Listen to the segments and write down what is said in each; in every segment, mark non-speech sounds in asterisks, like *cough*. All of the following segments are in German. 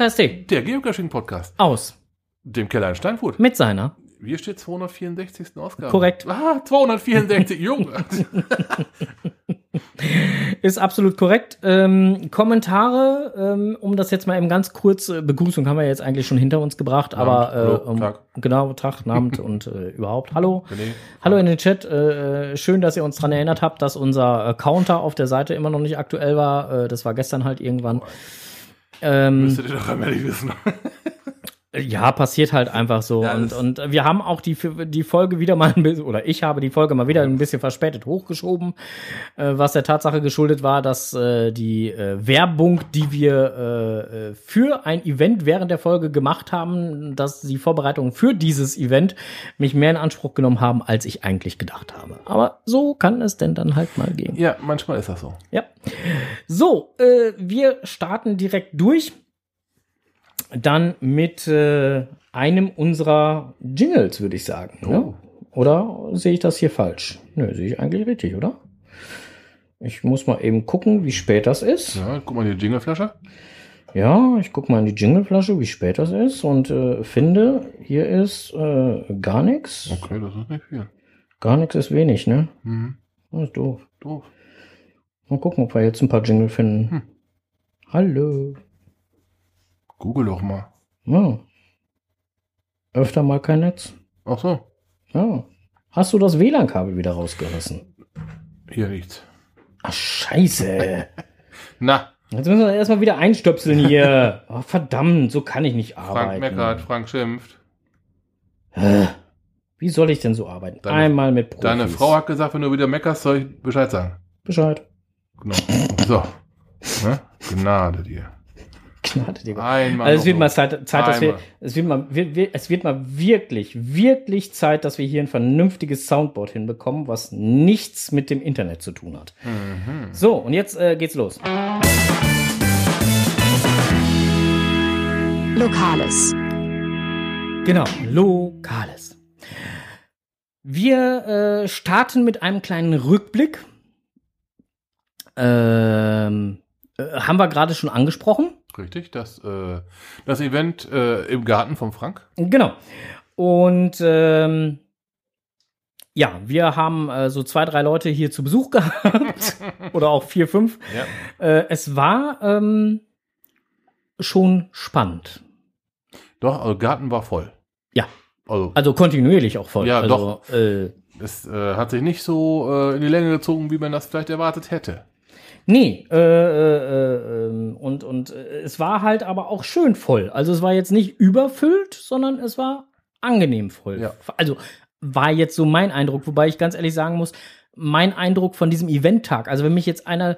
Podcasting Der Geocaching-Podcast. aus Dem Keller in Steinfurt. mit seiner. Hier steht 264. Ausgabe. Korrekt. Ah, 264. Junge. *laughs* Ist absolut korrekt. Ähm, Kommentare, ähm, um das jetzt mal eben ganz kurz, äh, Begrüßung haben wir jetzt eigentlich schon hinter uns gebracht, aber hallo, äh, um, Tag. genau, Tag, Abend *laughs* und äh, überhaupt. Hallo. René. Hallo in den Chat. Äh, äh, schön, dass ihr uns dran erinnert habt, dass unser Counter auf der Seite immer noch nicht aktuell war. Äh, das war gestern halt irgendwann. Ähm, Müsstet ihr doch einmal nicht wissen. Ja, passiert halt einfach so. Ja, und, und wir haben auch die, die Folge wieder mal ein bisschen, oder ich habe die Folge mal wieder ein bisschen verspätet hochgeschoben, äh, was der Tatsache geschuldet war, dass äh, die äh, Werbung, die wir äh, äh, für ein Event während der Folge gemacht haben, dass die Vorbereitungen für dieses Event mich mehr in Anspruch genommen haben, als ich eigentlich gedacht habe. Aber so kann es denn dann halt mal gehen. Ja, manchmal ist das so. Ja. So, äh, wir starten direkt durch. Dann mit äh, einem unserer Jingles, würde ich sagen. Oh. Ne? Oder sehe ich das hier falsch? Nö, sehe ich eigentlich richtig, oder? Ich muss mal eben gucken, wie spät das ist. Ja, guck mal die Jingleflasche. Ja, ich gucke mal in die Jingleflasche, wie spät das ist und äh, finde, hier ist äh, gar nichts. Okay, das ist nicht viel. Gar nichts ist wenig, ne? Mhm. Das ist doof. Doof. Mal gucken, ob wir jetzt ein paar Jingle finden. Hm. Hallo. Google doch mal. Ja. Öfter mal kein Netz. Ach so, Ja. Hast du das WLAN-Kabel wieder rausgerissen? hier nichts. Ach, scheiße. *laughs* Na, Jetzt müssen wir erstmal wieder einstöpseln hier. *laughs* Oh, verdammt, so kann ich nicht Frank arbeiten. meckert, Frank schimpft. Wie soll ich denn so arbeiten? Deine- Einmal mit Profis. Deine Frau hat gesagt, wenn du wieder meckerst, soll ich Bescheid sagen. Bescheid. Genau. So. Ne? Gnade dir. Gnade Gott. Einmal. Also es wird mal Zeit, Zeit dass wir, es wird mal, wir, wir, es wird mal wirklich, wirklich Zeit, dass wir hier ein vernünftiges Soundboard hinbekommen, was nichts mit dem Internet zu tun hat. Mhm. So, und jetzt äh, geht's los. Lokales. Genau, Lokales. Wir äh, starten mit einem kleinen Rückblick. Ähm, äh, haben wir gerade schon angesprochen. Richtig, das, äh, das Event äh, im Garten vom Frank. Genau. Und ähm, ja, wir haben äh, so zwei, drei Leute hier zu Besuch *laughs* gehabt. Oder auch vier, fünf. Ja. Äh, es war ähm, schon spannend. Doch, also Garten war voll. Ja. Also, Also kontinuierlich auch voll. Ja, also, Äh, es äh, hat sich nicht so in die Länge gezogen, wie man das vielleicht erwartet hätte. Nee, äh, äh, ähm, und, und äh, es war halt aber auch schön voll. Also es war jetzt nicht überfüllt, sondern es war angenehm voll. Ja. Also war jetzt so mein Eindruck, wobei ich ganz ehrlich sagen muss, mein Eindruck von diesem Eventtag, also wenn mich jetzt einer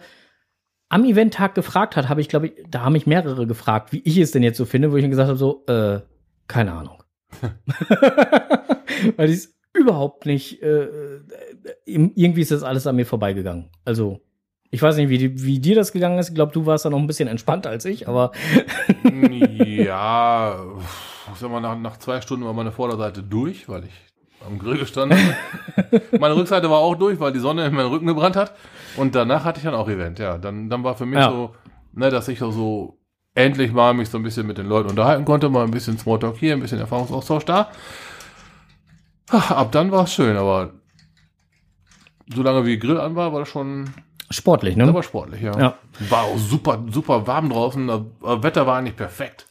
am Eventtag gefragt hat, habe ich, glaube ich, da haben mich mehrere gefragt, wie ich es denn jetzt so finde, wo ich gesagt habe, so, äh, keine Ahnung. *laughs* Weil ich es überhaupt nicht, äh, äh, irgendwie ist das alles an mir vorbeigegangen. Also, ich weiß nicht, wie, wie dir das gegangen ist. Ich glaube, du warst da noch ein bisschen entspannter als ich, aber *laughs* ja, ich sag mal, nach, nach zwei Stunden war meine Vorderseite durch, weil ich am Grill gestanden habe. *laughs* meine Rückseite war auch durch, weil die Sonne in meinen Rücken gebrannt hat. Und danach hatte ich dann auch Event, ja. Dann, dann war für mich Ja. so, ne, dass ich so, so endlich mal mich so ein bisschen mit den Leuten unterhalten konnte, mal ein bisschen Smalltalk hier, ein bisschen Erfahrungsaustausch da. Ach, Ab dann war es schön, aber solange wie Grill an war, war das schon sportlich, ne? war sportlich, ja. Ja. War auch super, super warm draußen. Das Wetter war eigentlich perfekt.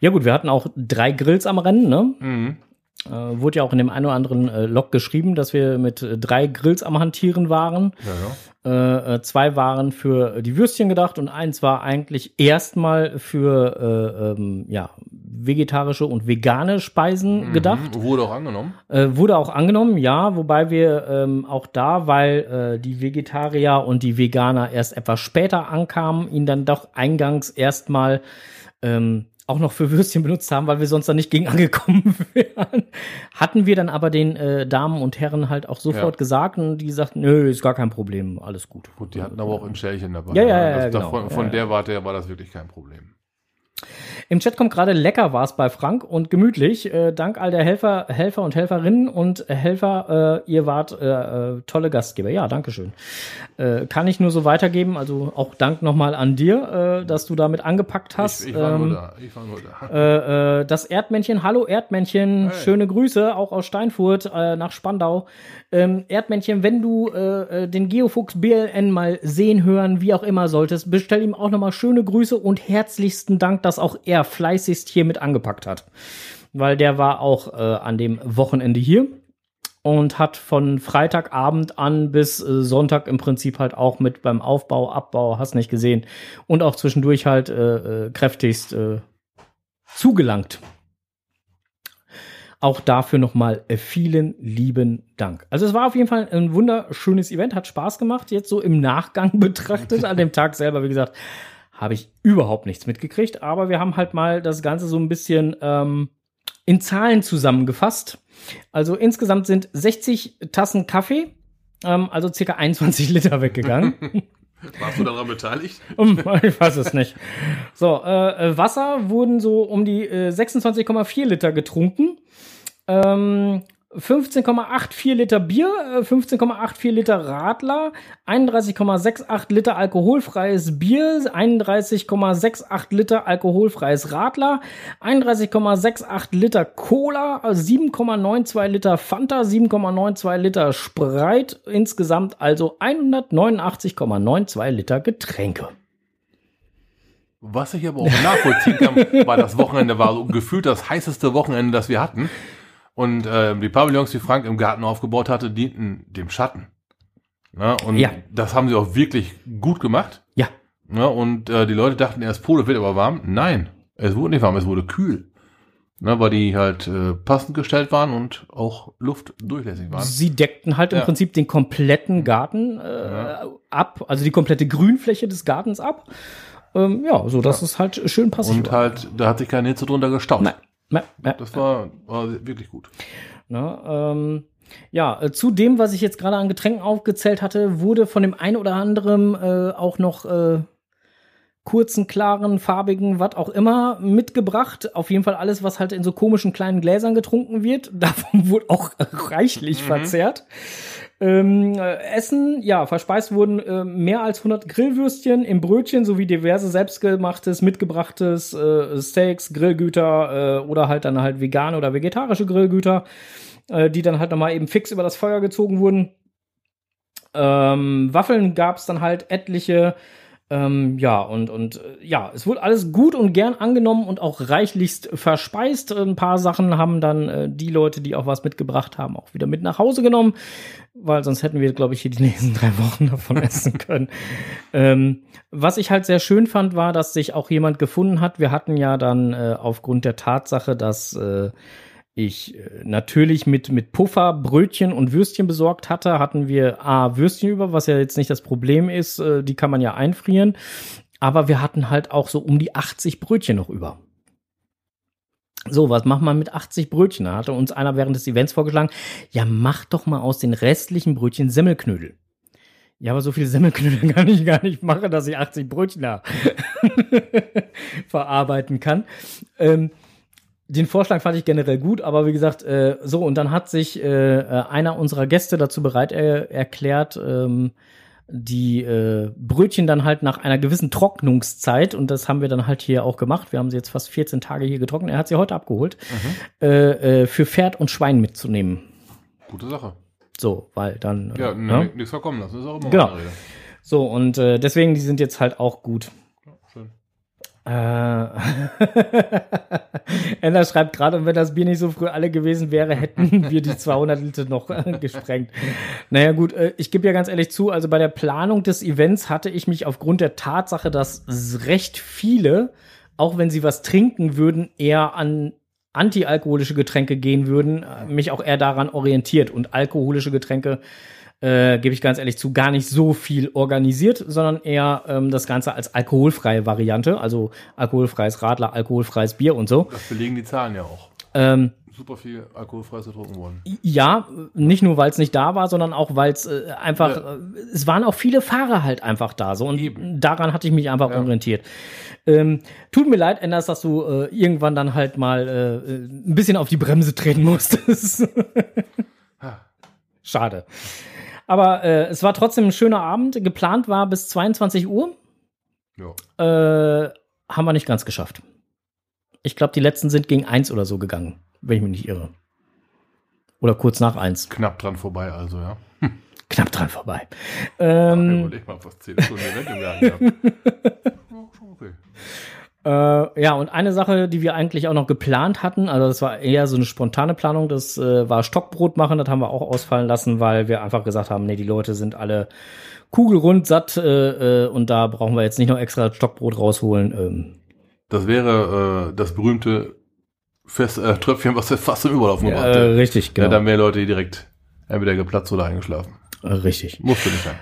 Ja gut, wir hatten auch drei Grills am Rennen, ne? Mhm. Äh, wurde ja auch in dem einen oder anderen äh, Log geschrieben, dass wir mit äh, drei Grills am Hantieren waren. Ja, ja. Äh, äh, zwei waren für die Würstchen gedacht und eins war eigentlich erstmal für äh, ähm, ja, vegetarische und vegane Speisen gedacht. Mhm, Wurde auch angenommen. Äh, wurde auch angenommen, ja, wobei wir ähm, auch da, weil äh, die Vegetarier und die Veganer erst etwas später ankamen, ihn dann doch eingangs erstmal ähm, auch noch für Würstchen benutzt haben, weil wir sonst da nicht gegen angekommen *laughs* wären. Hatten wir dann aber den äh, Damen und Herren halt auch sofort Ja. gesagt und die sagten, nö, ist gar kein Problem, alles gut. Gut, die hatten aber auch ein Schälchen dabei. Ja, ja, ja, Das, ja, das genau. Von, von Ja, der Warte her war das wirklich kein Problem. Im Chat kommt gerade lecker war's bei Frank und gemütlich. Äh, dank all der Helfer, Helfer und Helferinnen und Helfer, äh, ihr wart äh, äh tolle Gastgeber. Ja, Dankeschön. Äh, kann ich nur so weitergeben. Also auch Dank nochmal an dir, äh, dass du damit angepackt hast. Ich, ich war ähm, nur da. Ich war nur da. das Erdmännchen, hallo Erdmännchen, hey. schöne Grüße, auch aus Steinfurt nach Spandau. Ähm, Erdmännchen, wenn du den Geofuchs BLN mal sehen, hören, wie auch immer solltest, bestell ihm auch nochmal schöne Grüße und herzlichsten Dank, dass auch er fleißigst hier mit angepackt hat. Weil der war auch äh, an dem Wochenende hier und hat von Freitagabend an bis äh, Sonntag im Prinzip halt auch mit beim Aufbau, Abbau, hast nicht gesehen und auch zwischendurch halt äh, äh, kräftigst äh, zugelangt. Auch dafür nochmal äh, vielen lieben Dank. Also es war auf jeden Fall ein wunderschönes Event, hat Spaß gemacht, jetzt so im Nachgang *laughs* betrachtet, an dem Tag selber, wie gesagt, habe ich überhaupt nichts mitgekriegt, aber wir haben halt mal das Ganze so ein bisschen ähm, in Zahlen zusammengefasst. Also insgesamt sind 60 Tassen Kaffee, ähm, also circa 21 *laughs* Liter weggegangen. *laughs* Warst du daran beteiligt? ich weiß es nicht. So, äh, äh Wasser wurden so um die äh, 26,4 Liter getrunken. Ähm, 15,84 Liter Bier, 15,84 äh, Liter Radler, 31,68 Liter alkoholfreies Bier, 31,68 Liter alkoholfreies Radler, 31,68 Liter Cola, 7,92 Liter Fanta, 7,92 Liter Sprite, insgesamt also 189,92 Liter Getränke. Was ich aber auch nachvollziehen kann, *laughs* weil das Wochenende war so gefühlt das heißeste Wochenende, das wir hatten. Und äh, die Pavillons, die Frank im Garten aufgebaut hatte, dienten dem Schatten. Na, und ja. das haben sie auch wirklich gut gemacht. Ja. Na, und äh, die Leute dachten erst, Pole wird aber warm. Nein, es wurde nicht warm, es wurde kühl. Na, weil die halt äh, passend gestellt waren und auch luftdurchlässig waren. Sie deckten halt im Prinzip den kompletten Garten äh, ja. ab, also die komplette Grünfläche des Gartens ab. Ähm, ja, so dass ja. es halt schön passiert. Und halt, da hat sich keine Hitze drunter gestaut. Nein. Ja, ja, das war, war wirklich gut. Na, ähm, ja, äh, zu dem, was ich jetzt gerade an Getränken aufgezählt hatte, wurde von dem einen oder anderen äh, auch noch äh, kurzen, klaren, farbigen, was auch immer mitgebracht. Auf jeden Fall alles, was halt in so komischen kleinen Gläsern getrunken wird. *laughs* Davon wurde auch reichlich mhm. verzehrt. Ähm, äh, Essen, ja, verspeist wurden äh, mehr als 100 Grillwürstchen im Brötchen sowie diverse selbstgemachtes, mitgebrachtes äh, Steaks, Grillgüter äh, oder halt dann halt vegane oder vegetarische Grillgüter, äh, die dann halt nochmal eben fix über das Feuer gezogen wurden. Ähm, Waffeln gab es dann halt etliche. Ähm, ja, und, und äh, ja, es wurde alles gut und gern angenommen und auch reichlichst verspeist. Ein paar Sachen haben dann äh, die Leute, die auch was mitgebracht haben, auch wieder mit nach Hause genommen, weil sonst hätten wir, glaube ich, hier die *laughs* nächsten drei Wochen davon essen können. ähm, was ich halt sehr schön fand, war, dass sich auch jemand gefunden hat. Wir hatten ja dann äh, aufgrund der Tatsache, dass äh, ich äh, natürlich mit, mit Puffer, Brötchen und Würstchen besorgt hatte, hatten wir A, Würstchen über, was ja jetzt nicht das Problem ist, äh, die kann man ja einfrieren. Aber wir hatten halt auch so um die 80 Brötchen noch über. So, was macht man mit 80 Brötchen? Da hatte uns einer während des Events vorgeschlagen, ja, mach doch mal aus den restlichen Brötchen Semmelknödel. Ja, aber so viele Semmelknödel *laughs* kann ich gar nicht machen, dass ich 80 Brötchen *laughs* verarbeiten kann. Ähm, den Vorschlag fand ich generell gut, aber wie gesagt, äh, so, und dann hat sich äh, äh einer unserer Gäste dazu bereit er erklärt, ähm, die äh, Brötchen dann halt nach einer gewissen Trocknungszeit, und das haben wir dann halt hier auch gemacht, wir haben sie jetzt fast 14 Tage hier getrocknet, er hat sie heute abgeholt, mhm. äh, äh, für Pferd und Schwein mitzunehmen. Gute Sache. So, weil dann. Ja, äh, ne? nichts verkommen lassen, ist auch immer genau. So, und äh, deswegen, die sind jetzt halt auch gut. Äh, *laughs* Ender schreibt gerade, und wenn das Bier nicht so früh alle gewesen wäre, hätten *laughs* wir die 200 Liter noch gesprengt. Naja gut, äh, ich gebe ja ganz ehrlich zu, also bei der Planung des Events hatte ich mich aufgrund der Tatsache, dass recht viele, auch wenn sie was trinken würden, eher an antialkoholische Getränke gehen würden, äh, mich auch eher daran orientiert und alkoholische Getränke äh, gebe ich ganz ehrlich zu, gar nicht so viel organisiert, sondern eher ähm, das Ganze als alkoholfreie Variante, also alkoholfreies Radler, alkoholfreies Bier und so. Das belegen die Zahlen ja auch. Ähm, Super viel alkoholfreies getrunken worden. ja, nicht nur, weil es nicht da war, sondern auch, weil es äh, einfach, Ja. äh, es waren auch viele Fahrer halt einfach da. So und Eben. daran hatte ich mich einfach Ja. orientiert. Ähm, tut mir leid, Anders, dass du äh, irgendwann dann halt mal äh, äh, ein bisschen auf die Bremse treten musstest. *laughs* Schade. Aber äh, es war trotzdem ein schöner Abend. Geplant war bis 22 Uhr. Ja. Äh, haben wir nicht ganz geschafft. Ich glaube, die letzten sind gegen eins oder so gegangen, wenn ich mich nicht irre. Oder kurz nach eins. Knapp dran vorbei, also, ja. *laughs* Knapp dran vorbei. Ja, Ähm, Überleg mal, was 10 Stunden Jahr gehabt. *laughs* Ja, äh, ja, und eine Sache, die wir eigentlich auch noch geplant hatten, also das war eher so eine spontane Planung, das äh, war Stockbrot machen, das haben wir auch ausfallen lassen, weil wir einfach gesagt haben, nee, die Leute sind alle kugelrund satt äh, äh, und da brauchen wir jetzt nicht noch extra Stockbrot rausholen. Ähm, Das wäre äh, das berühmte Fest, äh, Tröpfchen, was wir fast zum Überlaufen gebracht hat. richtig, Ja, genau. dann mehr Leute direkt entweder geplatzt oder eingeschlafen. richtig. Musste nicht sein.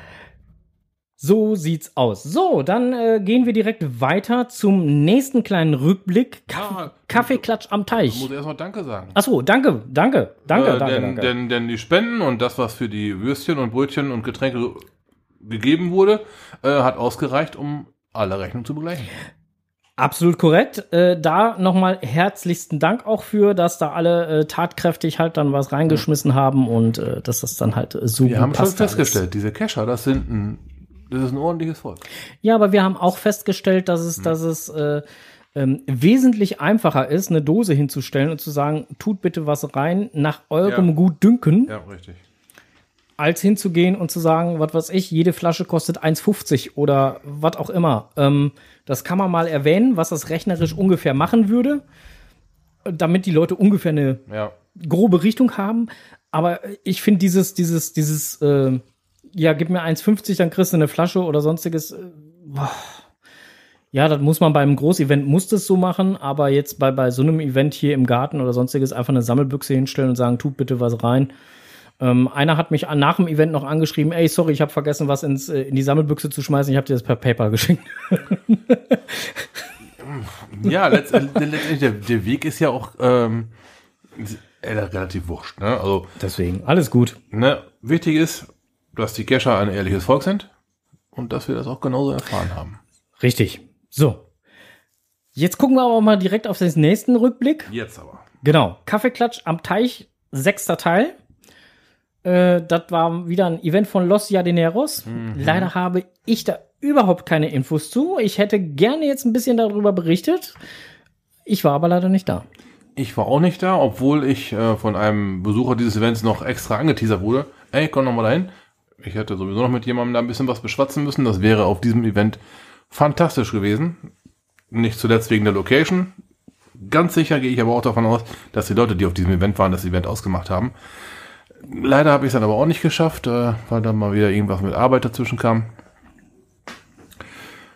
So sieht's aus. So, dann äh, gehen wir direkt weiter zum nächsten kleinen Rückblick. Kaff Ah, Kaffeeklatsch am Ich Teich. muss erstmal Danke sagen. Ach so, danke, danke, danke, äh, danke, denn, danke. Denn, denn die Spenden und das, was für die Würstchen und Brötchen und Getränke gegeben wurde, äh, hat ausgereicht, um alle Rechnungen zu begleichen. Absolut korrekt. Äh, da nochmal herzlichsten Dank auch für, dass da alle äh, tatkräftig halt dann was reingeschmissen haben und äh, dass das dann halt äh, so Wir haben schon passt alles. festgestellt, diese Kescher, das sind ein, das ist ein ordentliches Volk. Ja, aber wir haben auch festgestellt, dass Hm. es, dass es äh, ähm, wesentlich einfacher ist, eine Dose hinzustellen und zu sagen, tut bitte was rein nach eurem Ja. Gutdünken, Ja, richtig. als hinzugehen und zu sagen, was weiß ich, jede Flasche kostet 1,50 oder was auch immer. Ähm, das kann man mal erwähnen, was das rechnerisch ungefähr machen würde, damit die Leute ungefähr eine Ja. grobe Richtung haben. Aber ich finde dieses, dieses, dieses, äh, ja, gib mir 1,50, dann kriegst du eine Flasche oder sonstiges. Äh, boah. ja, das muss man beim Großevent muss das so machen, aber jetzt bei, bei so einem Event hier im Garten oder sonstiges einfach eine Sammelbüchse hinstellen und sagen, tut bitte was rein. Ähm, einer hat mich an, nach dem Event noch angeschrieben, ey, sorry, ich habe vergessen, was ins, äh, in die Sammelbüchse zu schmeißen, ich habe dir das per PayPal geschickt. *laughs* Ja, äh, letztendlich, der, der Weg ist ja auch ähm, äh, relativ wurscht. Ne? Also, Deswegen, alles gut. ne, wichtig ist, dass die Kescher ein ehrliches Volk sind und dass wir das auch genauso erfahren haben. Richtig. So. Jetzt gucken wir aber mal direkt auf den nächsten Rückblick. Jetzt aber. Genau. Kaffeeklatsch am Teich, sechster Teil. Äh, das war wieder ein Event von Los Jardineros. Leider habe ich da überhaupt keine Infos zu. Ich hätte gerne jetzt ein bisschen darüber berichtet. Ich war aber leider nicht da. Ich war auch nicht da, obwohl ich äh, von einem Besucher dieses Events noch extra angeteasert wurde. Ey, komm noch mal dahin. Ich hätte sowieso noch mit jemandem da ein bisschen was beschwatzen müssen. Das wäre auf diesem Event fantastisch gewesen. Nicht zuletzt wegen der Location. Ganz sicher gehe ich aber auch davon aus, dass die Leute, die auf diesem Event waren, das Event ausgemacht haben. Leider habe ich es dann aber auch nicht geschafft, äh, weil dann mal wieder irgendwas mit Arbeit dazwischen kam.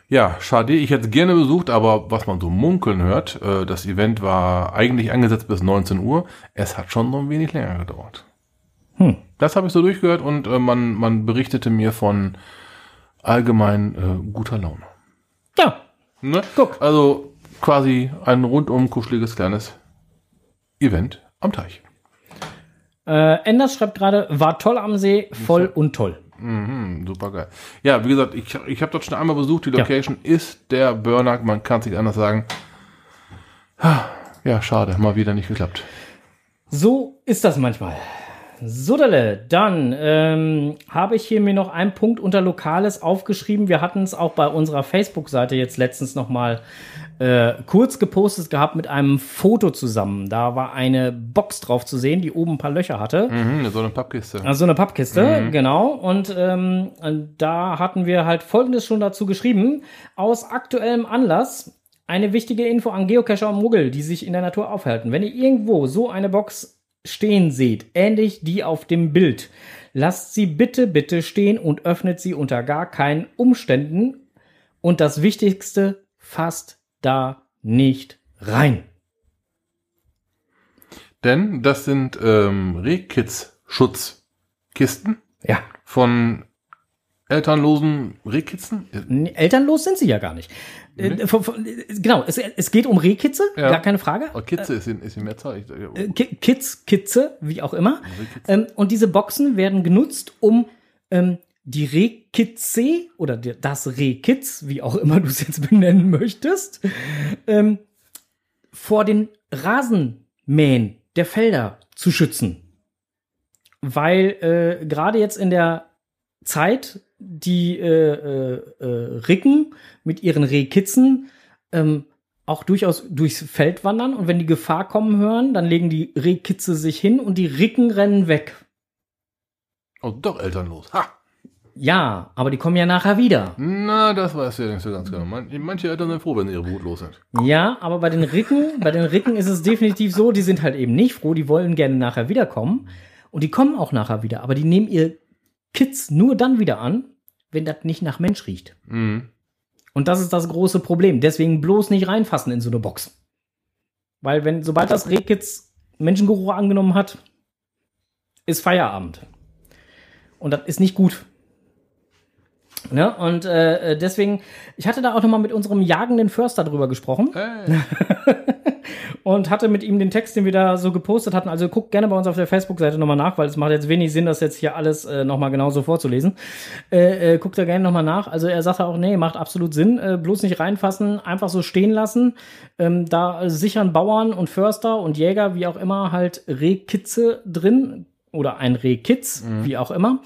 Ja, schade, ich hätte es gerne besucht, aber was man so munkeln hört, äh, das Event war eigentlich angesetzt bis 19 Uhr. Es hat schon noch ein wenig länger gedauert. Hm. Das habe ich so durchgehört und äh, man, man berichtete mir von allgemein äh, guter Laune. Ja, Ne? Guck. Also quasi ein rundum kuscheliges kleines Event am Teich. äh, Enders schreibt gerade, war toll am See, voll und toll. Mhm, super geil. Ja, wie gesagt, ich, ich habe dort schon einmal besucht. Die Location ist der Burnack, man kann es nicht anders sagen. Ja, schade, mal wieder nicht geklappt. So ist das manchmal. So, Dalle, dann ähm, habe ich hier mir noch einen Punkt unter Lokales aufgeschrieben. Wir hatten es auch bei unserer Facebook-Seite jetzt letztens noch mal äh, kurz gepostet gehabt mit einem Foto zusammen. Da war eine Box drauf zu sehen, die oben ein paar Löcher hatte. Mhm, so eine Pappkiste. Also eine Pappkiste, genau. Und ähm, da hatten wir halt Folgendes schon dazu geschrieben. Aus aktuellem Anlass eine wichtige Info an Geocacher und Muggel, die sich in der Natur aufhalten. Wenn ihr irgendwo so eine Box stehen seht, ähnlich die auf dem Bild, lasst sie bitte, bitte stehen und öffnet sie unter gar keinen Umständen. Und das Wichtigste, fasst da nicht rein. Denn das sind ähm, Rehkitz-Schutzkisten Ja, von elternlosen Rehkitzen? Nee, Elternlos sind sie ja gar nicht. Äh, äh, genau, es, es geht um Rehkitze, Ja. gar keine Frage. Oh, Kitze ist in, ist in Mehrzahl. Ich, Äh, Ki- Kids, Kitze, wie auch immer. Rehkitze. Ähm, und diese Boxen werden genutzt, um ähm, die Rehkitze oder das Rehkitz, wie auch immer du es jetzt *laughs* benennen möchtest, ähm, vor den Rasenmähen der Felder zu schützen. Weil äh, gerade jetzt in der Zeit die äh, äh, äh, Ricken mit ihren Rehkitzen ähm, auch durchaus durchs Feld wandern und wenn die Gefahr kommen hören, dann legen die Rehkitze sich hin und die Ricken rennen weg. oh, doch elternlos. Ha! Ja, aber die kommen ja nachher wieder. Na, das weiß ich ja nicht so ganz genau. Man, manche Eltern sind froh, wenn sie ihre Brut los sind. Ja, aber bei den Ricken, bei den Ricken ist es definitiv so, die sind halt eben nicht froh, die wollen gerne nachher wiederkommen und die kommen auch nachher wieder, aber die nehmen ihr Kids nur dann wieder an, wenn das nicht nach Mensch riecht. Mhm. Und das ist das große Problem. Deswegen bloß nicht reinfassen in so eine Box. Weil wenn, sobald das Rehkitz Menschengeruch angenommen hat, ist Feierabend. Und das ist nicht gut. Ne? Und äh, deswegen, ich hatte da auch noch mal mit unserem jagenden Förster drüber gesprochen Hey. *laughs* und hatte mit ihm den Text, den wir da so gepostet hatten. Also guckt gerne bei uns auf der Facebook-Seite nochmal nach, weil es macht jetzt wenig Sinn, das jetzt hier alles äh, nochmal genauso vorzulesen. Äh, äh, guckt da gerne nochmal nach. Also er sagte auch, nee, macht absolut Sinn. Äh, bloß nicht reinfassen, einfach so stehen lassen. Ähm, da sichern Bauern und Förster und Jäger, wie auch immer, halt Rehkitze drin oder ein Rehkitz, wie auch immer,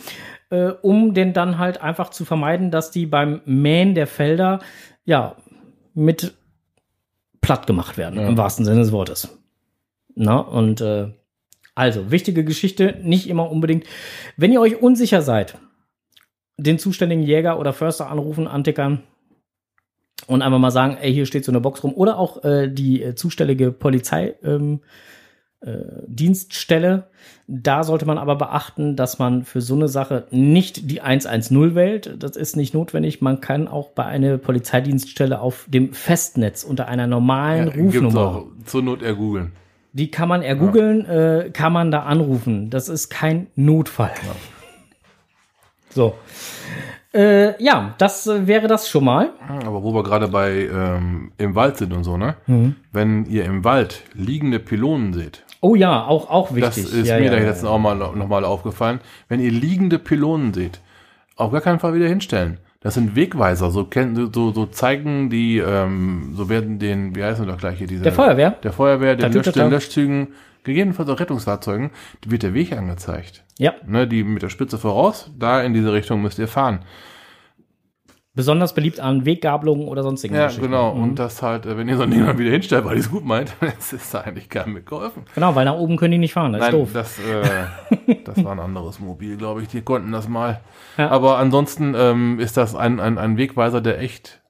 äh, um den dann halt einfach zu vermeiden, dass die beim Mähen der Felder ja mit platt gemacht werden, Ja. im wahrsten Sinne des Wortes. Na, und äh, also, wichtige Geschichte, nicht immer unbedingt. Wenn ihr euch unsicher seid, den zuständigen Jäger oder Förster anrufen, antickern und einfach mal sagen, ey, hier steht so eine Box rum. Oder auch äh, die äh, zuständige Polizei. Ähm, äh, Dienststelle. Da sollte man aber beachten, dass man für so eine Sache nicht die 110 wählt. Das ist nicht notwendig. Man kann auch bei einer Polizeidienststelle auf dem Festnetz unter einer normalen Ja, Rufnummer, auch zur Not eher googeln. die kann man ergoogeln, äh, kann man da anrufen. Das ist kein Notfall. So. Äh, ja, das äh, wäre das schon mal. Aber wo wir gerade bei ähm, im Wald sind und so, ne? Mhm. Wenn ihr im Wald liegende Pylonen seht, Oh ja, auch, auch das wichtig. ist ja, mir ja, da ja. jetzt auch mal nochmal aufgefallen, wenn ihr liegende Pylonen seht, auf gar keinen Fall wieder hinstellen. Das sind Wegweiser, so so, so zeigen die, ähm, so werden den, wie heißen wir doch gleich hier, diese, Der Feuerwehr? der Feuerwehr, den, Lösch, den Löschzügen, gegebenenfalls auch Rettungsfahrzeugen, wird der Weg angezeigt. Ja, Ne, die mit der Spitze voraus, da in diese Richtung müsst ihr fahren. Besonders beliebt an Weggabelungen oder sonstigen Ja, genau. Mhm. Und das halt, äh, wenn ihr so ein Ding dann wieder hinstellt, weil ihr es gut meint, *laughs* es ist da eigentlich keinem mitgeholfen. Genau, weil nach oben können die nicht fahren. Das ist Nein, doof. das, äh, *laughs* das war ein anderes Mobil, glaube ich. Die konnten das mal. Ja. Aber ansonsten ähm, ist das ein, ein, ein Wegweiser, der echt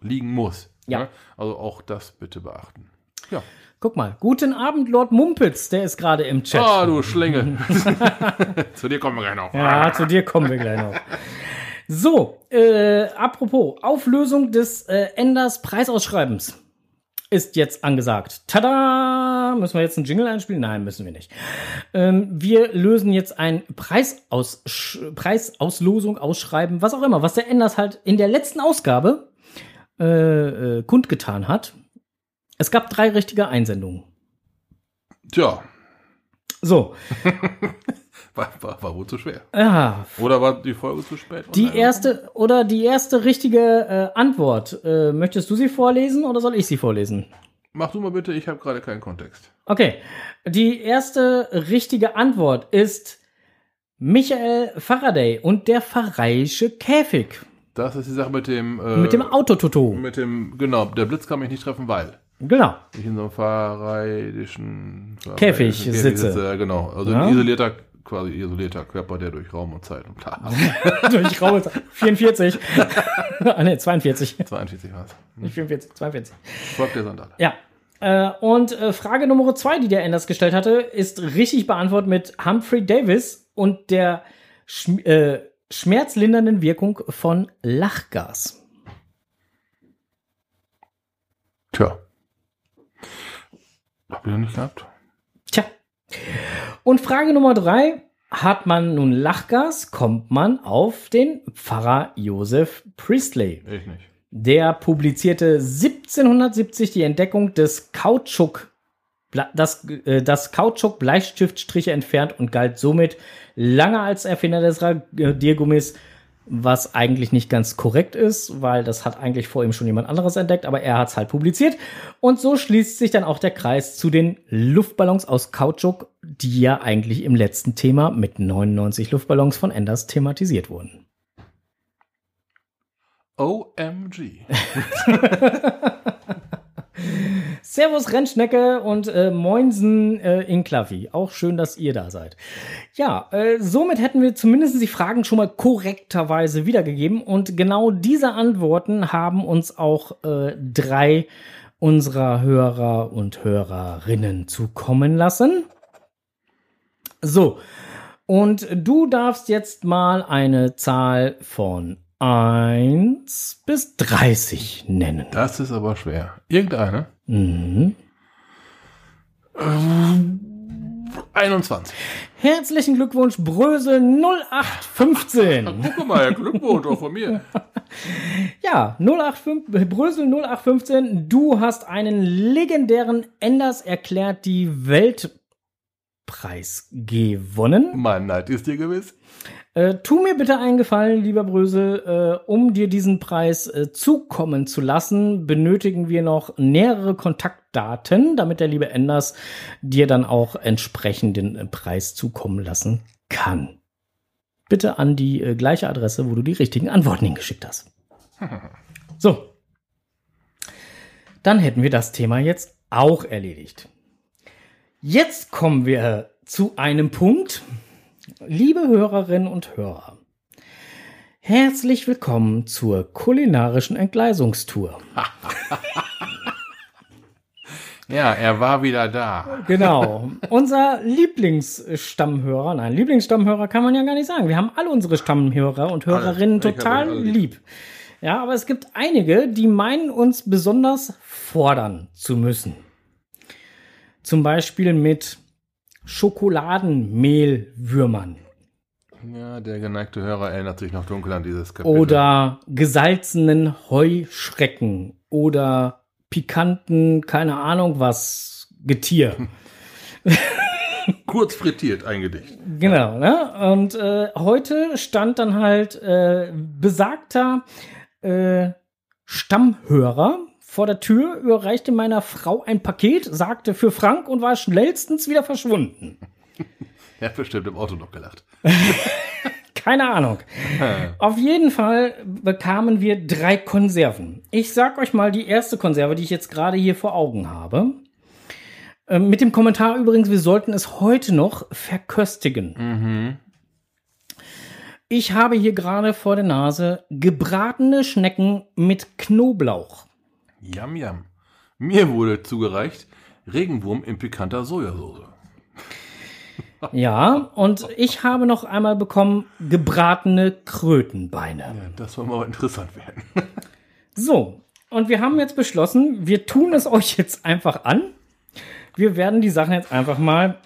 liegen muss. Ja. Ne? Also auch das bitte beachten. Ja. Guck mal. Guten Abend, Lord Mumpitz. Der ist gerade im Chat. Ah, du Schlingel. *laughs* Zu dir kommen wir gleich noch. Ja, zu dir kommen wir gleich noch. So, äh, apropos, Auflösung des äh, Enders Preisausschreibens ist jetzt angesagt. Tada! Müssen wir jetzt einen Jingle einspielen? Nein, müssen wir nicht. Ähm, wir lösen jetzt ein Preisaus Preisauslosung, Ausschreiben, was auch immer, was der Enders halt in der letzten Ausgabe äh, äh, kundgetan hat. Es gab drei richtige Einsendungen. Tja, So, *laughs* war, war, war wohl zu schwer. ja, Oder war die Folge zu spät? Die erste oder die erste richtige äh, Antwort. Äh, möchtest du sie vorlesen oder soll ich sie vorlesen? Mach du mal bitte, ich habe gerade keinen Kontext. Okay. Die erste richtige Antwort ist Michael Faraday und der Pharreische Käfig. Das ist die Sache mit dem. Äh, Mit dem Autototo. Mit dem, genau, der Blitz kann mich nicht treffen, weil Genau. ich in so einem fahrreidischen Käfig fahrreidischen sitze. Ja, genau. Also Ja. ein isolierter, quasi isolierter Körper, der durch Raum und Zeit und bla. *laughs* Durch raue Zeit. 44. ah, ne, 42. 42 war es. Nicht 44, 42. Volk der Sandale. Ja. Äh, und äh, Frage Nummer zwei, die der Enders gestellt hatte, ist richtig beantwortet mit Humphrey Davis und der Schm äh, schmerzlindernden Wirkung von Lachgas. Tja. Hab ich noch nicht gehabt. Und Frage Nummer drei, hat man nun Lachgas, kommt man auf den Pfarrer Joseph Priestley. Ich nicht. Der publizierte 1770 die Entdeckung des Kautschuk, das, äh, das Kautschuk Bleistiftstriche entfernt und galt somit lange als Erfinder des Radiergummis, was eigentlich nicht ganz korrekt ist, weil das hat eigentlich vor ihm schon jemand anderes entdeckt, aber er hat es halt publiziert. Und so schließt sich dann auch der Kreis zu den Luftballons aus Kautschuk, die ja eigentlich im letzten Thema mit 99 Luftballons von Enders thematisiert wurden. OMG. *laughs* Servus Rennschnecke und äh, Moinsen äh, in Klavi. Auch schön, dass ihr da seid. Ja, äh, somit hätten wir zumindest die Fragen schon mal korrekterweise wiedergegeben. Und genau diese Antworten haben uns auch äh, drei unserer Hörer und Hörerinnen zukommen lassen. So, und du darfst jetzt mal eine Zahl von 1 bis 30 nennen. Das ist aber schwer. Irgendeine? Mhm. 21. Herzlichen Glückwunsch, Brösel 0815. Guck mal, Glückwunsch auch von mir. *laughs* Ja, 085, Brösel 0815, du hast einen legendären Enders erklärt die Weltpreis gewonnen. Mein Neid ist dir gewiss. Äh, tu mir bitte einen Gefallen, lieber Brösel, äh, um dir diesen Preis äh, zukommen zu lassen, benötigen wir noch nähere Kontaktdaten, damit der liebe Enders dir dann auch entsprechend den äh, Preis zukommen lassen kann. Bitte an die äh, gleiche Adresse, wo du die richtigen Antworten hingeschickt hast. *laughs* So. Dann hätten wir das Thema jetzt auch erledigt. Jetzt kommen wir zu einem Punkt, Liebe Hörerinnen und Hörer, herzlich willkommen zur kulinarischen Entgleisungstour. *laughs* Ja, er war wieder da. Genau. *laughs* Unser Lieblingsstammhörer, nein, Lieblingsstammhörer kann man ja gar nicht sagen. Wir haben alle unsere Stammhörer und Hörerinnen Alle. Total lieb. lieb. Ja, aber es gibt einige, die meinen uns besonders fordern zu müssen. Zum Beispiel mit Schokoladenmehlwürmern. Ja, der geneigte Hörer erinnert sich noch dunkel an dieses Kapitel. oder gesalzenen Heuschrecken oder pikanten, keine Ahnung was, Getier. *laughs* *laughs* Kurz frittiert, ein Gedicht. Genau, ne? Und äh, heute stand dann halt äh, besagter äh, Stammhörer vor der Tür, überreichte meiner Frau ein Paket, sagte für Frank und war schnellstens wieder verschwunden. *laughs* Er hat bestimmt im Auto noch gelacht. *laughs* Keine Ahnung. *laughs* Auf jeden Fall bekamen wir drei Konserven. Ich sag euch mal die erste Konserve, die ich jetzt gerade hier vor Augen habe. Ähm, mit dem Kommentar übrigens, wir sollten es heute noch verköstigen. Ich habe hier gerade vor der Nase gebratene Schnecken mit Knoblauch. Yam, yam. Mir wurde zugereicht Regenwurm in pikanter Sojasauce. *laughs* Ja, und ich habe noch einmal bekommen gebratene Krötenbeine. Ja, das soll mal interessant werden. *laughs* So, und wir haben jetzt beschlossen, wir tun es euch jetzt einfach an. Wir werden die Sachen jetzt einfach mal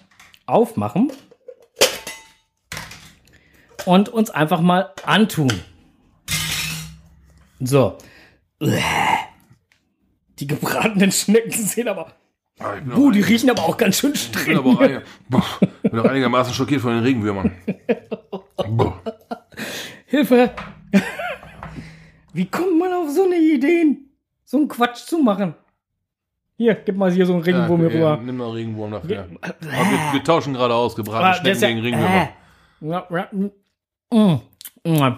aufmachen und uns einfach mal antun. So. Die gebratenen Schnecken sehen aber. Ah, Buh, die riechen aber auch ganz schön ich bin streng. aber boah, bin auch einigermaßen schockiert von den Regenwürmern. *laughs* Boah. Hilfe! Wie kommt man auf so eine Ideen? So einen Quatsch zu machen? Hier, gib mal hier so einen Regenwurm Ja, hier rüber. Nimm mal Regenwurm dafür. Aber wir, wir tauschen gerade aus, gebratene Ah, Schnecken ja- gegen Regenwürmer. äh. Ja, ja, mm, mm.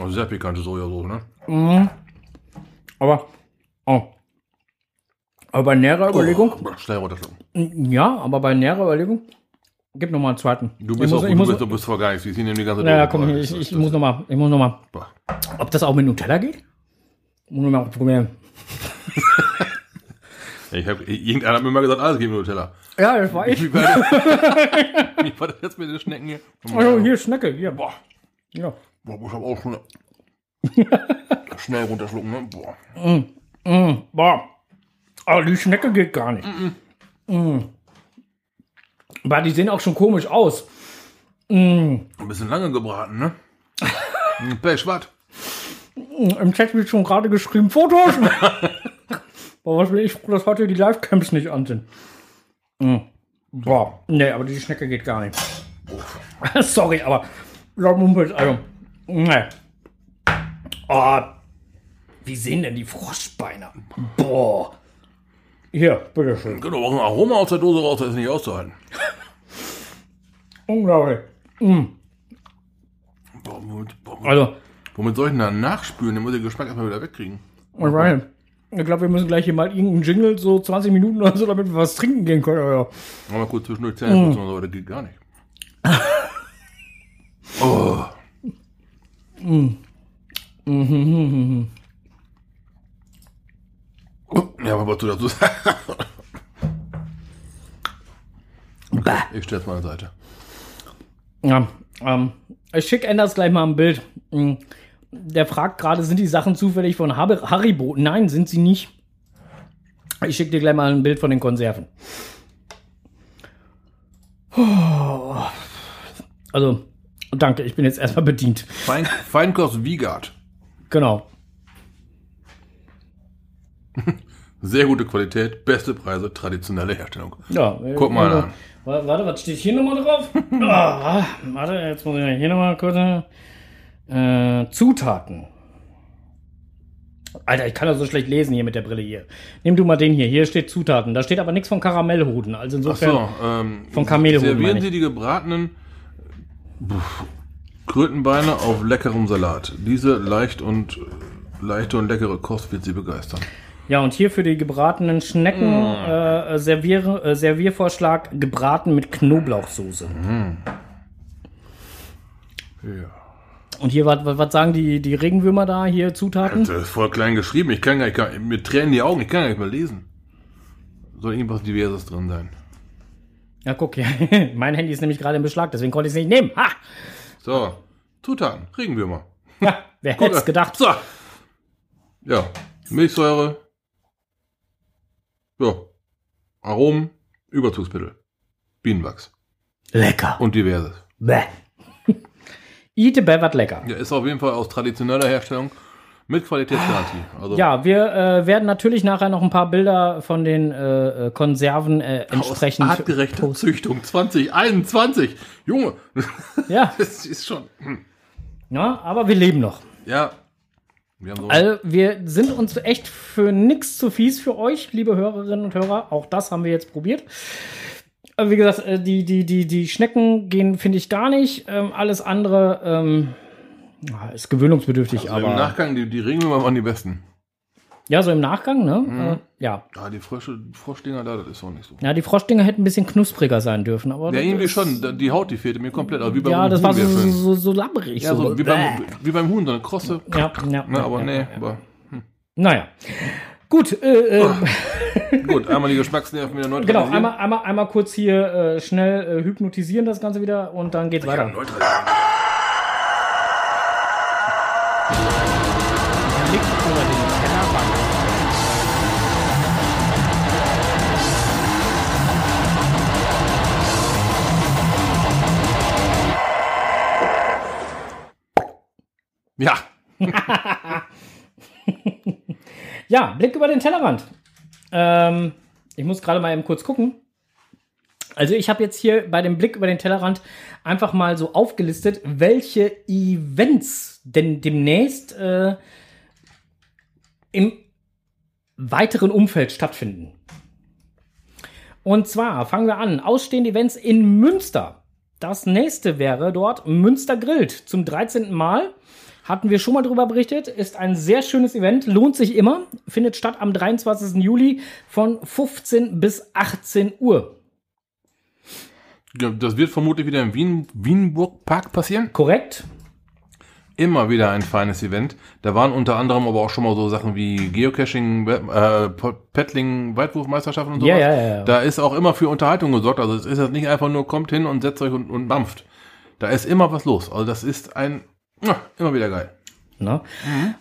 Oh, sehr pikante Sojasauce, ne? Mhm. Aber, oh. aber bei näherer Überlegung, Oh, schnell runterschlucken. ja, aber bei näherer Überlegung, gib noch mal einen zweiten. Du Ich bist, muss, auch, ich du muss, bist, du bist vor gar nichts. Ich nehme die ganze ja, ja, Dose komm, voll. ich, ich das- muss noch mal, ich muss noch mal. Ob das auch mit Nutella geht? Muss noch mal probieren. *laughs* Ich hab, irgendeiner hat mir mal gesagt, alles geht mit Nutella. Ja, das war ich. Wie war, das, *laughs* wie war das jetzt mit den Schnecken hier? Also hier, Schnecke, hier, boah. Ja. Boah, ich hab auch schon schnell runterschlucken, ne? Boah. Mm, boah. Aber die Schnecke geht gar nicht. Mm. Aber die sehen auch schon komisch aus. Ein bisschen lange gebraten, ne? *laughs* Hm, Pech, was? Im Chat wird schon gerade geschrieben, Fotos. *laughs* Boah, was will ich froh, dass heute die Livecams nicht an sind. Mm. Boah, nee, aber die Schnecke geht gar nicht. *laughs* Sorry, aber laut Mumpels, also, nee. Oh, wie sehen denn die Froschbeine? Boah. Hier, bitteschön. Könnte auch ein Aroma aus der Dose raus, das ist nicht auszuhalten. Unglaublich. Boah, womit, boah, Also, womit soll ich denn da nachspülen? Den muss ich den Geschmack erstmal wieder wegkriegen. nicht. Ich glaube, wir müssen gleich hier mal irgendeinen Jingle, so 20 Minuten oder so, damit wir was trinken gehen können. Oder? Mal kurz zwischendurch Zähne putzen oder so, das geht gar nicht. *laughs* Oh. Ja, aber was du dazu sagst. Bah. Ich stell's mal an Seite. Ja, ähm, ich schicke Enders gleich mal ein Bild. Mm, Der fragt gerade, sind die Sachen zufällig von Haribo? Nein, sind sie nicht. Ich schicke dir gleich mal ein Bild von den Konserven. Oh. Also, danke, ich bin jetzt erstmal bedient. Fein, Feinkost Wiegard. Genau. Sehr gute Qualität, beste Preise, traditionelle Herstellung. Ja, Guck mal also, an. wa- Warte, was steht hier nochmal drauf? *laughs* Ah, warte, jetzt muss ich hier nochmal kurz. Äh, Zutaten. Alter, ich kann das so schlecht lesen hier mit der Brille hier. Nimm du mal den hier. Hier steht Zutaten. Da steht aber nichts von Karamellhoden. Also Ach insofern. so, ähm, Von Kamelhoden, meine Servieren. Sie die gebratenen Krötenbeine auf leckerem Salat. Diese leicht und leichte und leckere Kost wird Sie begeistern. Ja, und hier für die gebratenen Schnecken Mm. äh, Servier, äh, Serviervorschlag gebraten mit Knoblauchsoße. Ja. Und hier, was, sagen die, die Regenwürmer da? Hier Zutaten? Das ist voll klein geschrieben. Ich kann gar nicht, kann, mit Tränen die Augen, ich kann gar nicht mehr lesen. Soll irgendwas Diverses drin sein. Ja, guck, ja. *laughs* mein Handy ist nämlich gerade im Beschlag, deswegen konnte ich es nicht nehmen. Ha! So, Zutaten, Regenwürmer. Ja, wer hätte es gedacht? So. Ja, Milchsäure. Ja. Aromen, Überzugsmittel. Bienenwachs. Lecker. Und diverses. Bäh. *laughs* Ite bevert lecker. Ja, ist auf jeden Fall aus traditioneller Herstellung mit Qualitätsgarantie. Also Ja, wir äh, werden natürlich nachher noch ein paar Bilder von den äh, äh, Konserven äh, aus entsprechend. artgerechter Züchtung 2021. Junge, Ja, *laughs* das ist schon. hm. Ja, aber wir leben noch. Ja. Wir so Also wir sind uns echt für nix zu fies für euch, liebe Hörerinnen und Hörer. Auch das haben wir jetzt probiert. Aber wie gesagt, äh, die, die, die, die Schnecken gehen, finde ich, gar nicht. Ähm, alles andere ähm, ist gewöhnungsbedürftig, also aber. im Nachgang, die, die Regenwürmer waren die besten. Ja, so im Nachgang, ne? Mhm. Äh, ja. Ja, die Frösche, Froschdinger da, das ist auch nicht so. Ja, die Froschdinger hätten ein bisschen knuspriger sein dürfen, aber. Ja, irgendwie ist- schon. Die Haut, die fehlte mir komplett. Also wie beim Ja, das Huhn war so, so, so, so labbrig. Ja, so wie beim, wie beim Huhn, so eine krosse. Ja, ja, Ne, aber ja, nee, ja. aber Naja. Gut, äh, äh, *laughs* gut, einmal die Geschmacksnerven wieder genau, neutralisieren. einmal, einmal, einmal kurz hier äh, schnell äh, hypnotisieren das Ganze wieder und dann geht's Ja, weiter. Ja, *laughs* Ja, Blick über den Tellerrand. Ähm, ich muss gerade mal eben kurz gucken. Also ich habe jetzt hier bei dem Blick über den Tellerrand einfach mal so aufgelistet, welche Events denn demnächst äh, im weiteren Umfeld stattfinden. Und zwar fangen wir an. Ausstehende Events in Münster. Das nächste wäre dort Münster Grillt zum 13. Mal. Hatten wir schon mal drüber berichtet. Ist ein sehr schönes Event. Lohnt sich immer. Findet statt am 23. Juli von 15 bis 18 Uhr. Ja, das wird vermutlich wieder im Wien, Wienburg Park passieren. Korrekt? Immer wieder ein feines Event. Da waren unter anderem aber auch schon mal so Sachen wie Geocaching, äh, Paddling, Weitwurfmeisterschaften und sowas. Ja, ja, ja. Da ist auch immer für Unterhaltung gesorgt. Also es ist jetzt nicht einfach nur kommt hin und setzt euch und, und dampft. Da ist immer was los. Also das ist ein ja, immer wieder geil. Ne?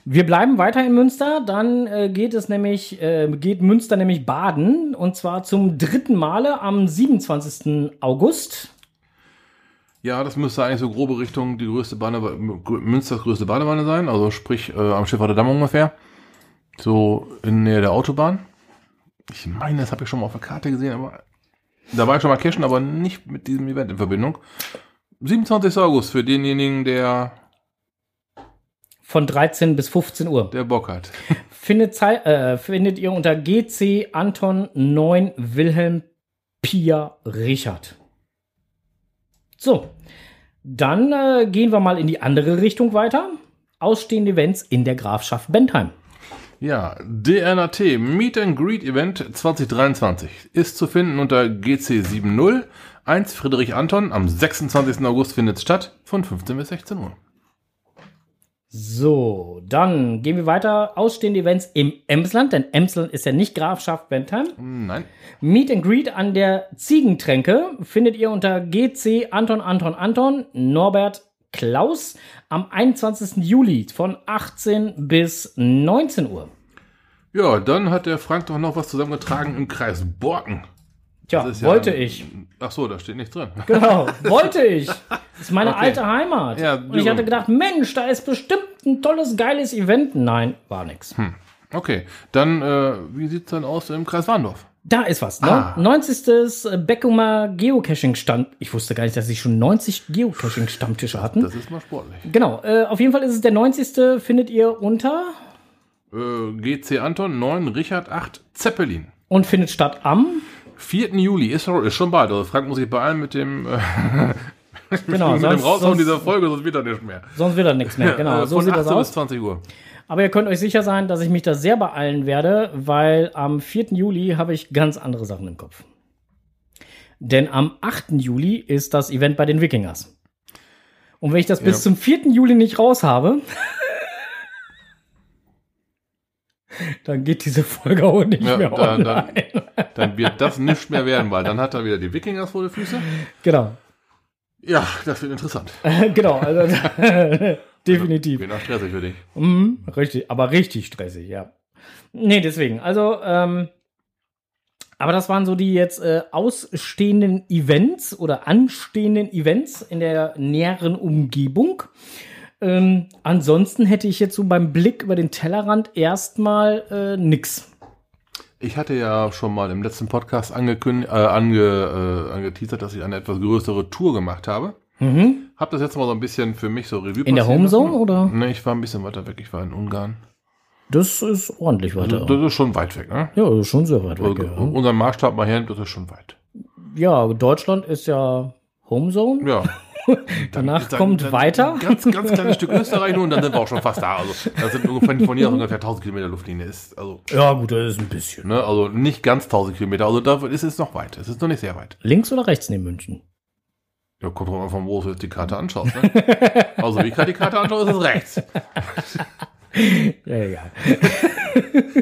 Wir bleiben weiter in Münster, dann äh, geht es nämlich, äh, geht Münster nämlich baden und zwar zum dritten Male am 27. August. Ja, das müsste eigentlich so grobe Richtung die größte Badewanne, Münsters größte Badewanne sein, also sprich äh, am Schiffer der Damm ungefähr. So in Nähe der Autobahn. Ich meine, das habe ich schon mal auf der Karte gesehen, aber da war ich schon mal cashen, aber nicht mit diesem Event in Verbindung. 27. August für denjenigen, der, Von 13 bis 15 Uhr. der Bock hat. Findet, äh, findet ihr unter GC Anton 9 Wilhelm Pia Richard. So, dann äh, gehen wir mal in die andere Richtung weiter. Ausstehende Events in der Grafschaft Bentheim. Ja, DNAT Meet and Greet Event 2023 ist zu finden unter GC70 1 Friedrich Anton. Am 26. August findet es statt von 15 bis 16 Uhr. So, dann gehen wir weiter. Ausstehende Events im Emsland, denn Emsland ist ja nicht Grafschaft Bentheim. Nein. Meet and Greet an der Ziegentränke findet ihr unter GC Anton Anton Anton Norbert Klaus am 21. Juli von 18 bis 19 Uhr. Ja, dann hat der Frank doch noch was zusammengetragen im Kreis Borken. Tja, ist ja- wollte ich. Ach so, da steht nichts drin. Genau, *laughs* wollte ich. Das ist meine Okay. alte Heimat. Ja, Und ich hatte gedacht, Mensch, da ist bestimmt ein tolles, geiles Event. Nein, war nix. Okay, dann, äh, wie sieht's dann aus im Kreis Warndorf? Da ist was. Ne? Ah. 90. Beckumer Geocaching-Stand. Ich wusste gar nicht, dass sie schon 90 Geocaching-Stammtische hatten. Das ist mal sportlich. Genau, äh, auf jeden Fall ist es der 90. findet ihr unter Äh, GC Anton 9, Richard 8, Zeppelin. und findet statt am 4. Juli ist, ist schon bald. Also Frank muss sich beeilen mit dem, äh, *laughs* genau, mit dem sonst, Raushauen sonst, dieser Folge, sonst wird er nicht mehr. sonst wird da nichts mehr. Genau, Äh, so von sieht das 18 bis aus. 20 Uhr. Aber ihr könnt euch sicher sein, dass ich mich da sehr beeilen werde, weil am 4. Juli habe ich ganz andere Sachen im Kopf. Denn am 8. Juli ist das Event bei den Wikingers. Und wenn ich das bis Ja. zum 4. Juli nicht raus habe, *laughs* dann geht diese Folge auch nicht Ja, mehr da- online. dann- Dann wird das nicht mehr werden, weil dann hat er wieder die Wikingers vor den Füßen. Genau. Ja, das wird interessant. *laughs* genau, also *laughs* definitiv. Wird noch stressig für dich. Mhm, richtig, aber richtig stressig, ja. Nee, deswegen. Also, ähm, aber das waren so die jetzt äh, ausstehenden Events oder anstehenden Events in der näheren Umgebung. Ähm, ansonsten hätte ich jetzt so beim Blick über den Tellerrand erstmal äh, nix. Ich hatte ja schon mal im letzten Podcast angekündigt, äh, ange, äh, angeteasert, dass ich eine etwas größere Tour gemacht habe. Mhm. Hab das jetzt mal so ein bisschen für mich so Revue In der Homezone, lassen. oder? Ne, ich war ein bisschen weiter weg. Ich war in Ungarn. Das ist ordentlich weiter. Das ist schon weit weg, ne? ja, das ist schon sehr weit weg. Also, Ja. Unseren Maßstab mal her, das ist schon weit. ja, Deutschland ist ja Homezone. Ja. *laughs* *laughs* Danach Dann- kommt dann weiter. Ganz, ganz kleines Stück Österreich nur und dann sind wir auch schon fast da. Also, das sind ungefähr von hier aus ungefähr 1000 Kilometer Luftlinie. Ist, also, Ja, gut, das ist ein bisschen. ne, also nicht ganz 1000 Kilometer. Also, da ist es noch weit. Es ist noch nicht sehr weit. Links oder rechts neben München? Ja, kommt drauf an, von wo du jetzt die Karte anschaust. Ne? Also, wie ich gerade die Karte anschaue, ist es rechts. *laughs* Ja, egal.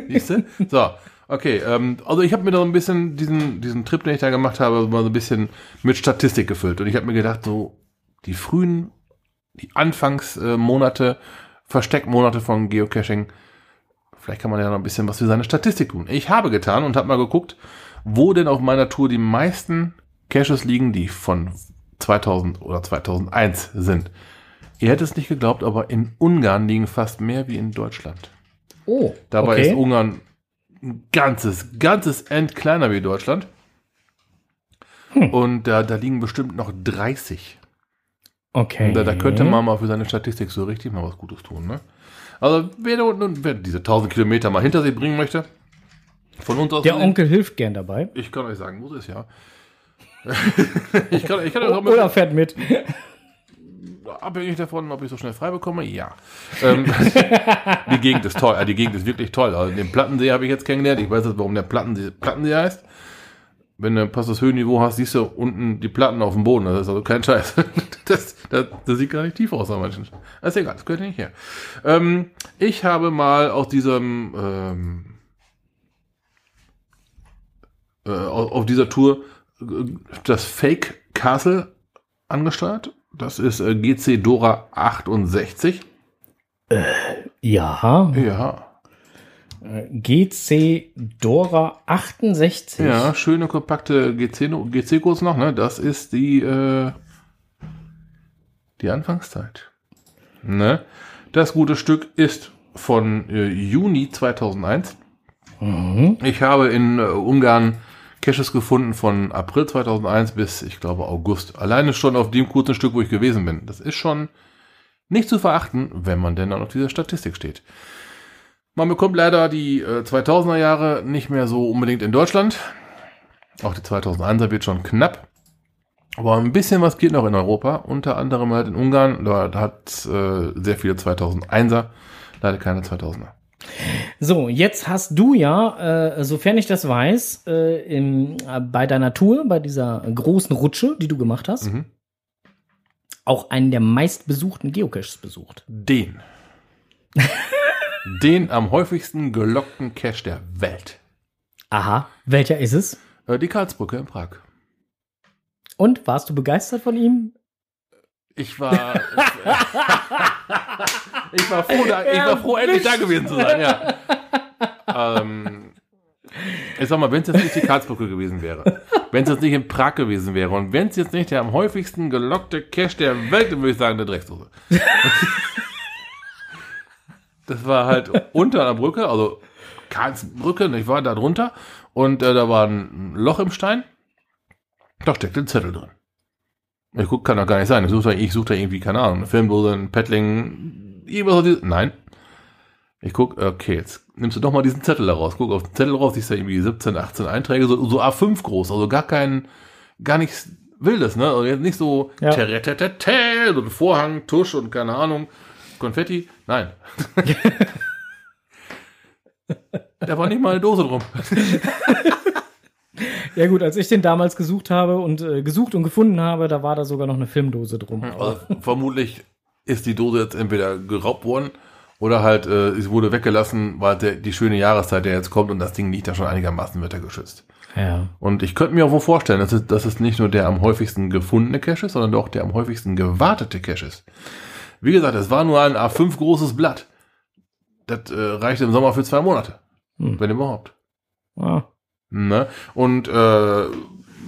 Siehst du? So, okay. Ähm, also ich habe mir da so ein bisschen diesen, diesen Trip, den ich da gemacht habe, mal so ein bisschen mit Statistik gefüllt. Und ich habe mir gedacht, so die frühen, die Anfangsmonate, Versteckmonate von Geocaching, vielleicht kann man ja noch ein bisschen was für seine Statistik tun. Ich habe getan und habe mal geguckt, wo denn auf meiner Tour die meisten Caches liegen, die von 2000 oder 2001 sind. Ihr hättet es nicht geglaubt, aber in Ungarn liegen fast mehr wie in Deutschland. Oh, Dabei okay. ist Ungarn ein ganzes, ganzes End kleiner wie Deutschland. Hm. Und da, da liegen bestimmt noch 30. okay. Da, da könnte man mal für seine Statistik so richtig mal was Gutes tun. Ne? Also wer, wer diese 1000 Kilometer mal hinter sich bringen möchte, von uns aus Der Onkel hilft gern dabei. ich kann euch sagen, wo es ja. *laughs* ich kann, ich kann euch auch Oder mit, fährt mit. abhängig davon, ob ich so schnell frei bekomme, ja. Ähm, *laughs* die Gegend ist toll, die Gegend ist wirklich toll. Also den Plattensee habe ich jetzt kennengelernt. Ich weiß jetzt, warum der Plattensee, Plattensee heißt. Wenn du passt das Höhenniveau hast, siehst du unten die Platten auf dem Boden. Das ist also kein Scheiß. *laughs* Das, das, das sieht gar nicht tief aus an manchen. Das ist egal, das gehört nicht her. Ähm, ich habe mal aus diesem ähm, äh, auf dieser Tour äh, das Fake Castle angesteuert. Das ist äh, GC Dora 68. Ja. Ja. GC Dora 68. Ja, schöne, kompakte GC-Kurs noch, ne? Das ist die, äh, die Anfangszeit. Ne? Das gute Stück ist von äh, Juni 2001. Mhm. Ich habe in äh, Ungarn Caches gefunden von April 2001 bis, ich glaube, August. Alleine schon auf dem kurzen Stück, wo ich gewesen bin. Das ist schon nicht zu verachten, wenn man denn dann auf dieser Statistik steht. Man bekommt leider die äh, 2000er Jahre nicht mehr so unbedingt in Deutschland. Auch die 2001er wird schon knapp. Aber ein bisschen was geht noch in Europa, unter anderem halt in Ungarn. Da hat äh, sehr viele 2001er, leider keine 2000er. So, jetzt hast du ja, äh, sofern ich das weiß, äh, im, äh, bei deiner Tour, bei dieser großen Rutsche, die du gemacht hast, Mhm. auch einen der meistbesuchten Geocaches besucht. Den. *laughs* Den am häufigsten gelockten Cache der Welt. Aha. Welcher ist es? Äh, die Karlsbrücke in Prag. Und warst du begeistert von ihm? Ich war. *laughs* ich war froh, da, ich war froh endlich da gewesen zu sein, ja. ähm, ich sag mal, wenn es jetzt nicht die Karlsbrücke gewesen wäre, wenn es jetzt nicht in Prag gewesen wäre und wenn es jetzt nicht der am häufigsten gelockte Cache der Welt, dann würde ich sagen, der Drecksdose. Das war halt unter einer Brücke, also Karlsbrücke, ich war da drunter und äh, da war ein Loch im Stein, da steckte ein Zettel drin. Ich guck, kann doch gar nicht sein. Ich suche da, such da irgendwie, keine Ahnung, eine Filmdose, ein Paddling, irgendwas. Nein. Ich guck, okay, jetzt nimmst du doch mal diesen Zettel da raus. Guck auf den Zettel raus, siehst da irgendwie 17, 18 Einträge, so, so A5 groß, also gar kein, gar nichts Wildes, ne? Also jetzt nicht so Ja. so ein Vorhang, Tusch und keine Ahnung, Konfetti. Nein. *laughs* da war nicht mal eine Dose drum. *laughs* Ja gut, als ich den damals gesucht habe und äh, gesucht und gefunden habe, da war da sogar noch eine Filmdose drum. Also, vermutlich ist die Dose jetzt entweder geraubt worden oder halt äh, es wurde weggelassen, weil der, die schöne Jahreszeit ja jetzt kommt und das Ding liegt da schon einigermaßen wettergeschützt. Ja. Und ich könnte mir auch wohl vorstellen, dass es, dass es nicht nur der am häufigsten gefundene Cache ist, sondern auch der am häufigsten gewartete Cache ist. Wie gesagt, es war nur ein A5 großes Blatt. Das äh, reichte im Sommer für zwei Monate. Hm. Wenn überhaupt. Ah. Ne? Und äh,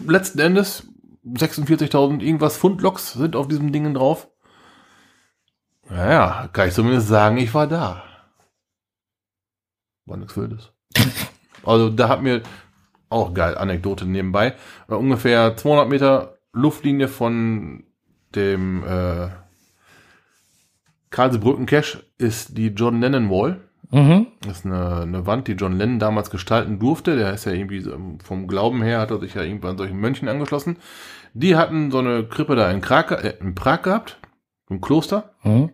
letzten Endes 46.000 irgendwas Pfundloks sind auf diesem Ding drauf. Naja, kann ich zumindest sagen, ich war da. War nichts Wildes. *laughs* also da hat mir auch geil, Anekdote nebenbei. Äh, ungefähr 200 Meter Luftlinie von dem äh, Karlsbrücken-Cache ist die John Lennon Wall. Mhm. Das ist eine, eine Wand, die John Lennon damals gestalten durfte. Der ist ja irgendwie vom Glauben her, hat er sich ja irgendwann solchen Mönchen angeschlossen. Die hatten so eine Krippe da in, Prag, äh, in Prag gehabt, im Kloster. Mhm.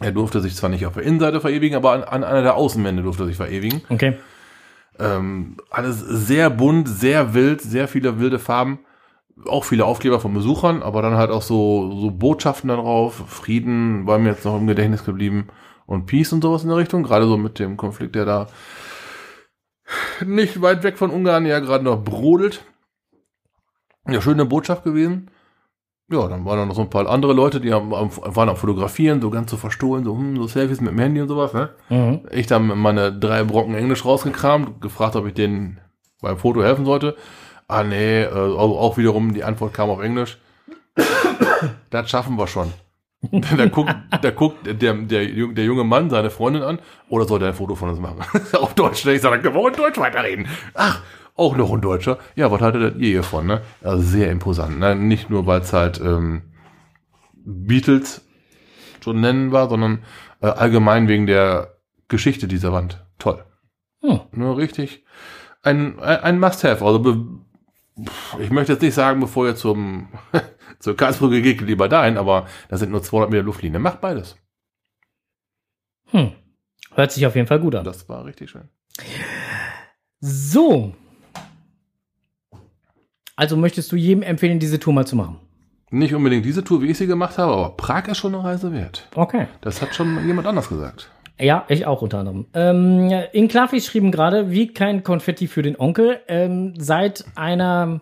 Er durfte sich zwar nicht auf der Innenseite verewigen, aber an, an einer der Außenwände durfte er sich verewigen. Okay. Ähm, alles sehr bunt, sehr wild, sehr viele wilde Farben. Auch viele Aufkleber von Besuchern, aber dann halt auch so, so Botschaften darauf. Frieden war mir jetzt noch im Gedächtnis geblieben. Und Peace und sowas in der Richtung. Gerade so mit dem Konflikt, der da nicht weit weg von Ungarn ja gerade noch brodelt. Ja, schöne Botschaft gewesen. Ja, dann waren da noch so ein paar andere Leute, die haben, waren am Fotografieren, so ganz so verstohlen, so, hm, so Selfies mit dem Handy und sowas, ne? Mhm. Ich dann meine drei Brocken Englisch rausgekramt, gefragt, ob ich denen beim Foto helfen sollte. Ah, nee, äh, auch wiederum die Antwort kam auf Englisch. *coughs* das schaffen wir schon. da guckt, da guckt der, der, der junge Mann seine Freundin an, oder soll der ein Foto von uns machen? *laughs* auf Deutsch, ne? Ich sage, dann können wir in Deutsch weiterreden. Ach, auch noch ein Deutscher. Ja, was haltet ihr hiervon, ne? Also sehr imposant, ne? Nicht nur, weil es halt ähm, Beatles schon nennen war, sondern äh, allgemein wegen der Geschichte dieser Wand. Toll. Hm. Nur richtig. Ein, ein, ein Must-Have. Also be, ich möchte jetzt nicht sagen, bevor ihr zum, *laughs* zur Karlsbrücke geht, lieber dahin, aber das sind nur 200 Meter Luftlinie. Macht beides. Hm. Hört sich auf jeden Fall gut an. Das war richtig schön. So. Also möchtest du jedem empfehlen, diese Tour mal zu machen? Nicht unbedingt diese Tour, wie ich sie gemacht habe, aber Prag ist schon eine Reise wert. Okay. Das hat schon jemand anders gesagt. Ja, ich auch unter anderem. Ähm, in Klafi schrieben gerade, wie kein Konfetti für den Onkel. Ähm, seit einer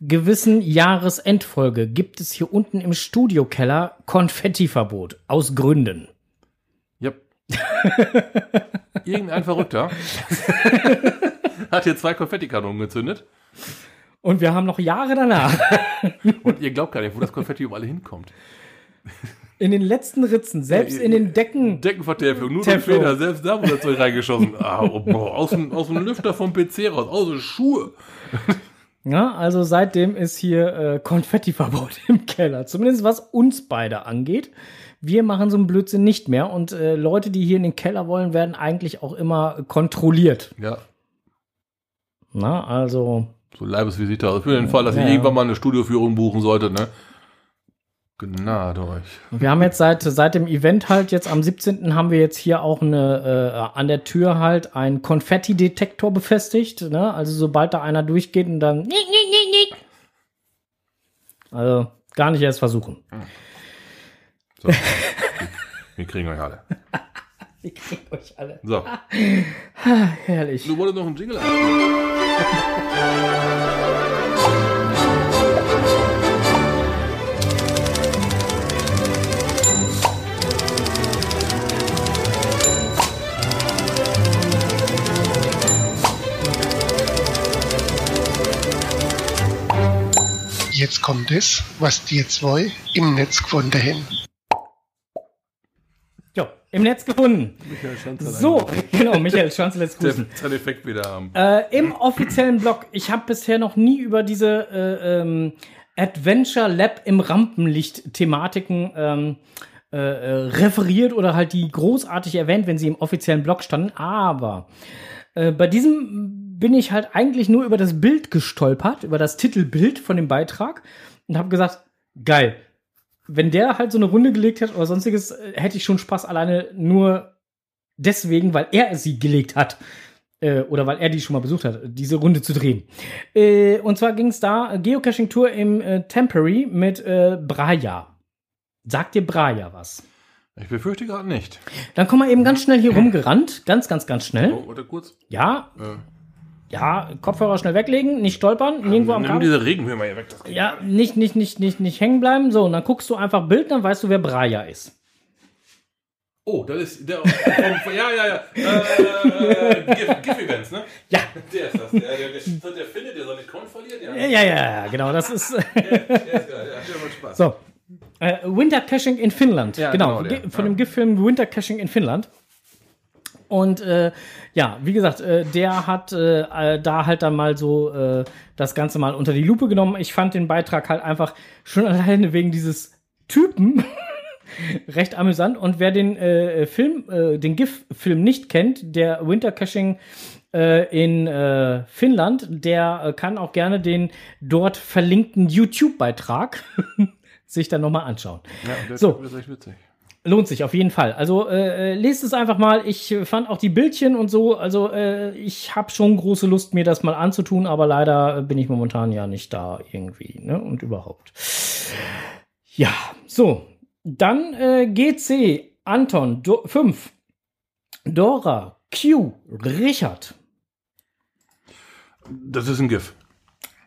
gewissen Jahresendfolge gibt es hier unten im Studiokeller Konfettiverbot. Aus Gründen. Yep. Irgendein Verrückter *laughs* hat hier zwei Konfettikanonen gezündet. Und wir haben noch Jahre danach Und ihr glaubt gar nicht, wo das Konfetti überall hinkommt. *laughs* in den letzten Ritzen, selbst in den Decken. Deckenvertäfelung, nur den Feder, selbst da wurde das Zeug reingeschossen. Ah, oh, boah, aus, dem, aus dem Lüfter vom PC raus, aus den Schuhe. *laughs* Ja, also seitdem ist hier äh, Konfettiverbot *laughs* im Keller. Zumindest was uns beide angeht. Wir machen so einen Blödsinn nicht mehr. Und äh, Leute, die hier in den Keller wollen, werden eigentlich auch immer kontrolliert. Ja, Na, also. so Leibesvisite. Also für den Fall, dass Ja, ihr ja. irgendwann mal eine Studioführung buchen solltet, ne? Gnade euch. Wir haben jetzt seit, seit dem Event halt, jetzt am 17. haben wir jetzt hier auch eine, äh, an der Tür halt einen Konfetti-Detektor befestigt. Ne? Also sobald da einer durchgeht und dann. Also gar nicht erst versuchen. So. Wir kriegen euch alle. *laughs* Ich krieg euch alle. So. Herrlich. Du wolltest noch einen Jingle *laughs* Jetzt kommt es, was die zwei im Netz gefunden haben. Jo, im Netz gefunden. So, genau, Michael Schanzel lässt *laughs* grüßen. seinen Effekt wieder haben. Äh, Im offiziellen Blog, ich habe bisher noch nie über diese äh, ähm, Adventure Lab im Rampenlicht-Thematiken ähm, äh, äh, referiert oder halt die großartig erwähnt, wenn sie im offiziellen Blog standen. Aber äh, bei diesem bin ich halt eigentlich nur über das Bild gestolpert, über das Titelbild von dem Beitrag und habe gesagt, geil. Wenn der halt so eine Runde gelegt hat oder sonstiges, äh, hätte ich schon Spaß alleine nur deswegen, weil er sie gelegt hat äh, oder weil er die schon mal besucht hat, diese Runde zu drehen. Äh, und zwar ging es da äh, Geocaching Tour im äh, Temporary mit äh, Braja. Sagt dir Braja was? Ich befürchte gerade nicht. Dann kommen wir eben ganz schnell hier *laughs* rumgerannt, ganz, ganz, ganz schnell. Oh, warte kurz. Ja, ja, Kopfhörer schnell weglegen, nicht stolpern, nirgendwo am nimm Kabel. diese Regenwürmer hier weg. Das geht Ja, nicht, nicht, nicht, nicht, nicht hängen bleiben. So, und dann guckst du einfach Bild, dann weißt du, wer Braja ist. Oh, das ist der. Vom, ja, ja, ja. Äh, GIF- GIF-Events, ne? Ja, Der ist das. Der, der, der, der findet, der soll nicht Korn verliert. Ja, ja, ja, ja, genau, das ist. der ist geil. Ja, der Spaß. So. Äh, Winter Caching in Finnland. Ja, genau. genau der. Ge- von Ja. dem GIF-Film Winter Caching in Finnland. Und äh, ja, wie gesagt, äh, der hat äh, äh, da halt dann mal so äh, das Ganze mal unter die Lupe genommen. Ich fand den Beitrag halt einfach schon *laughs* alleine wegen dieses Typen *laughs* recht amüsant. Und wer den äh, Film, äh, den GIF-Film nicht kennt, der Winter Caching äh, in äh, Finnland, der äh, kann auch gerne den dort verlinkten YouTube-Beitrag *laughs* sich dann nochmal anschauen. Ja, der So. Typ ist echt witzig. Lohnt sich auf jeden Fall. Also äh, äh, lest es einfach mal. Ich fand auch die Bildchen und so. Also äh, ich habe schon große Lust, mir das mal anzutun, aber leider bin ich momentan ja nicht da irgendwie. Ne? Und überhaupt. Ja, so. Dann äh, GC, Anton, 5, Dora, Q, Richard. Das ist ein GIF.